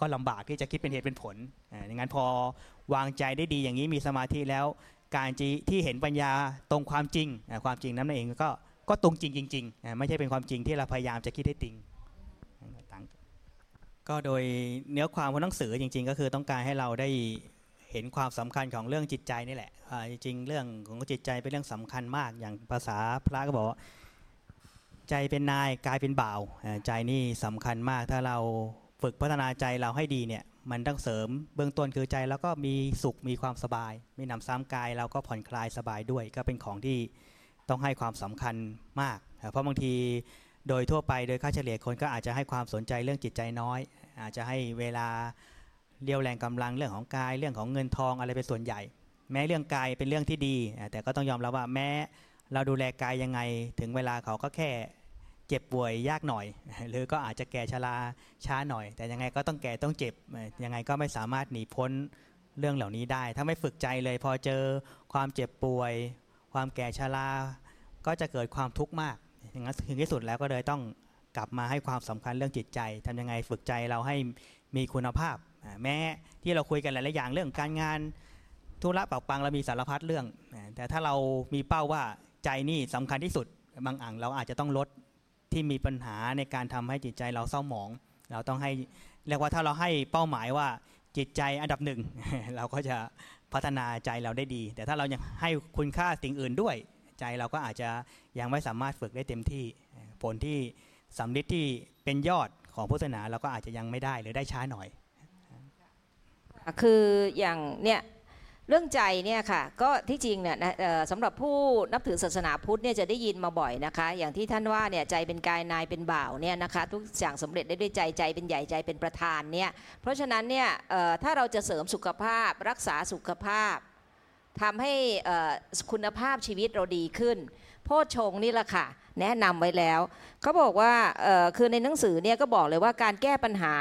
Speaker 2: ก็ลำบากที่จะคิดเป็นเหตุเป็นผลอ่าดังนั้นพอวางใจได้ดีอย่างนี้มีสมาธิแล้ว การที่เห็นปัญญาตรงความจริงความจริงนั้นเองก็ก็ตรงจริงจริงๆไม่ใช่เป็นความจริงที่เราพยายามจะคิดให้จริงก็โดยเนื้อความของหนังสือจริง ๆ ก็คือต้องการให้เราได้เห็นความสำคัญของเรื่องจิตใจนี่แหละจริงๆเรื่องของจิตใจเป็นเรื่องสำคัญมากอย่างภาษาพระก็บอกว่า ใจเป็นนายกายเป็นบ่าวใจนี่สำคัญมากถ้าเราฝึกพัฒนาใจเราให้ดีเนี่ยมันต้องเสริมเบื้องต้นคือใจแล้วก็มีสุขมีความสบายมีนำซ้ำกายเราก็ผ่อนคลายสบายด้วย ก็เป็นของที่ต้องให้ความสำคัญมาก เพราะบางทีโดยทั่วไปโดยค่าเฉลี่ยคนก็อาจจะให้ความสนใจเรื่องจิตใจน้อย อาจจะให้เวลาเรียวแรงกำลังเรื่องของกายเรื่องของเงินทองอะไรเป็นส่วนใหญ่ แม้เรื่องกายเป็นเรื่องที่ดี แต่ก็ต้องยอมรับว่าแม้ เราดูแลกายยังไง ถึงเวลาเขาก็แค่เจ็บป่วยยากหน่อย หรือก็อาจจะแก่ชราช้าหน่อย แต่ยังไงก็ต้องแก่ต้องเจ็บยังไงก็ไม่สามารถหนีพ้นเรื่องเหล่านี้ได้ ถ้าไม่ฝึกใจเลย พอเจอความเจ็บป่วย ความแก่ชราก็จะเกิดความทุกข์มากอย่างนั้นถึงที่สุดแล้วก็เลยต้องกลับมาให้ความสำคัญเรื่องจิตใจทำยังไงฝึกใจเราให้มีคุณภาพ แม้ที่เราคุยกันหลายๆอย่างเรื่องการงานธุระเป่าปังเรามีสารพัดเรื่อง แต่ถ้าเรามีเป้าว่า ใจนี่สำคัญที่สุด บางอ่างเราอาจจะต้องลดที่มีปัญหาในการทำให้จิตใจเราเศร้าหมอง เราต้องให้เรียกว่าถ้าเราให้เป้าหมายว่าจิตใจอันดับหนึ่งเราก็จะพัฒนาใจเราได้ดี แต่ถ้าเรายังให้คุณค่าสิ่งอื่นด้วย ใจเราก็อาจจะยังไม่สามารถฝึกได้เต็มที่ ผลที่สำลิดที่เป็นยอดของพุทธศาสนาเราก็อาจจะยังไม่ได้หรือได้ช้าหน่อย
Speaker 3: คืออย่างเนี่ย เรื่องใจเนี่ยค่ะก็ที่จริงเนี่ยนะสำหรับผู้นับถือศาสนาพุทธเนี่ยจะได้ยินมาบ่อยนะคะ อย่างที่ท่านว่าเนี่ยใจเป็นกายนายเป็นบ่าวเนี่ยนะคะทุกอย่างสำเร็จได้ด้วยใจใจเป็นใหญ่ใจเป็นประธานเนี่ยเพราะฉะนั้นเนี่ยถ้าเราจะเสริมสุขภาพรักษาสุขภาพทำให้คุณภาพชีวิตเราดีขึ้น โพชฌงนี่แหละค่ะ แนะนำไว้แล้วเขาบอกว่าคือในหนังสือเนี่ยก็บอกเลยว่าการแก้ปัญหา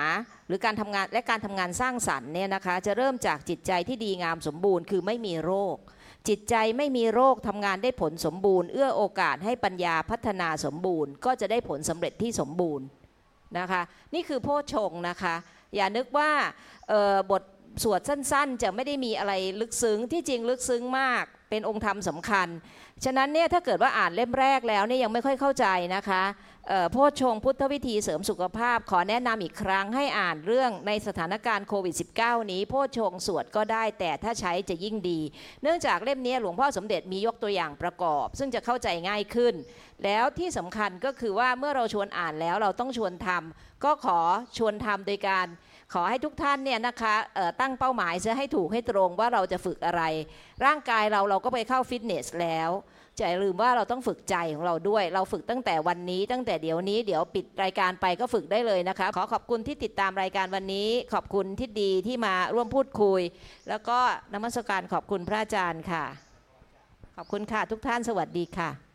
Speaker 3: หรือการทำงานและการทำงานสร้างสรรค์เนี่ยนะคะจะเริ่มจากจิตใจที่ดีงามสมบูรณ์คือไม่มีโรค จิตใจไม่มีโรคทำงานได้ผลสมบูรณ์ เอื้อโอกาสให้ปัญญาพัฒนาสมบูรณ์ ก็จะได้ผลสำเร็จที่สมบูรณ์นะคะนี่คือโพชงนะคะ อย่านึกว่าบทสวดสั้นๆ จะไม่ได้มีอะไรลึกซึ้งที่จริงลึกซึ้งมาก เป็นองค์ธรรมสำคัญ ฉะนั้นเนี่ยถ้าเกิดว่าอ่านเล่มแรกแล้วเนี่ยยังไม่ค่อยเข้าใจนะคะโพชฌงพุทธวิธีเสริมสุขภาพ ขอแนะนำอีกครั้งให้อ่านเรื่องในสถานการณ์โควิด -19 นี้ โพชฌงสวดก็ได้แต่ถ้าใช้จะยิ่งดี เนื่องจากเล่มนี้หลวงพ่อสมเด็จมียกตัวอย่างประกอบ ซึ่งจะเข้าใจง่ายขึ้น แล้วที่สำคัญก็คือว่าเมื่อเราชวนอ่านแล้วเราต้องชวนทำก็ขอชวนทำโดยการ ขอให้ทุกท่านเนี่ยนะคะตั้งเป้าหมายจะให้ถูกให้ตรงว่าเราจะฝึกอะไร ร่างกายเราเราก็ไปเข้าฟิตเนสแล้วจะอย่าลืมว่าเราต้องฝึกใจของเราด้วย เราฝึกตั้งแต่วันนี้ตั้งแต่เดี๋ยวนี้เดี๋ยวปิดรายการไปก็ฝึกได้เลยนะคะ ขอขอบคุณที่ติดตามรายการวันนี้ ขอบคุณที่ดีที่มาร่วมพูดคุย แล้วก็นมัสการขอบคุณพระอาจารย์ค่ะ ขอบคุณค่ะทุกท่านสวัสดีค่ะ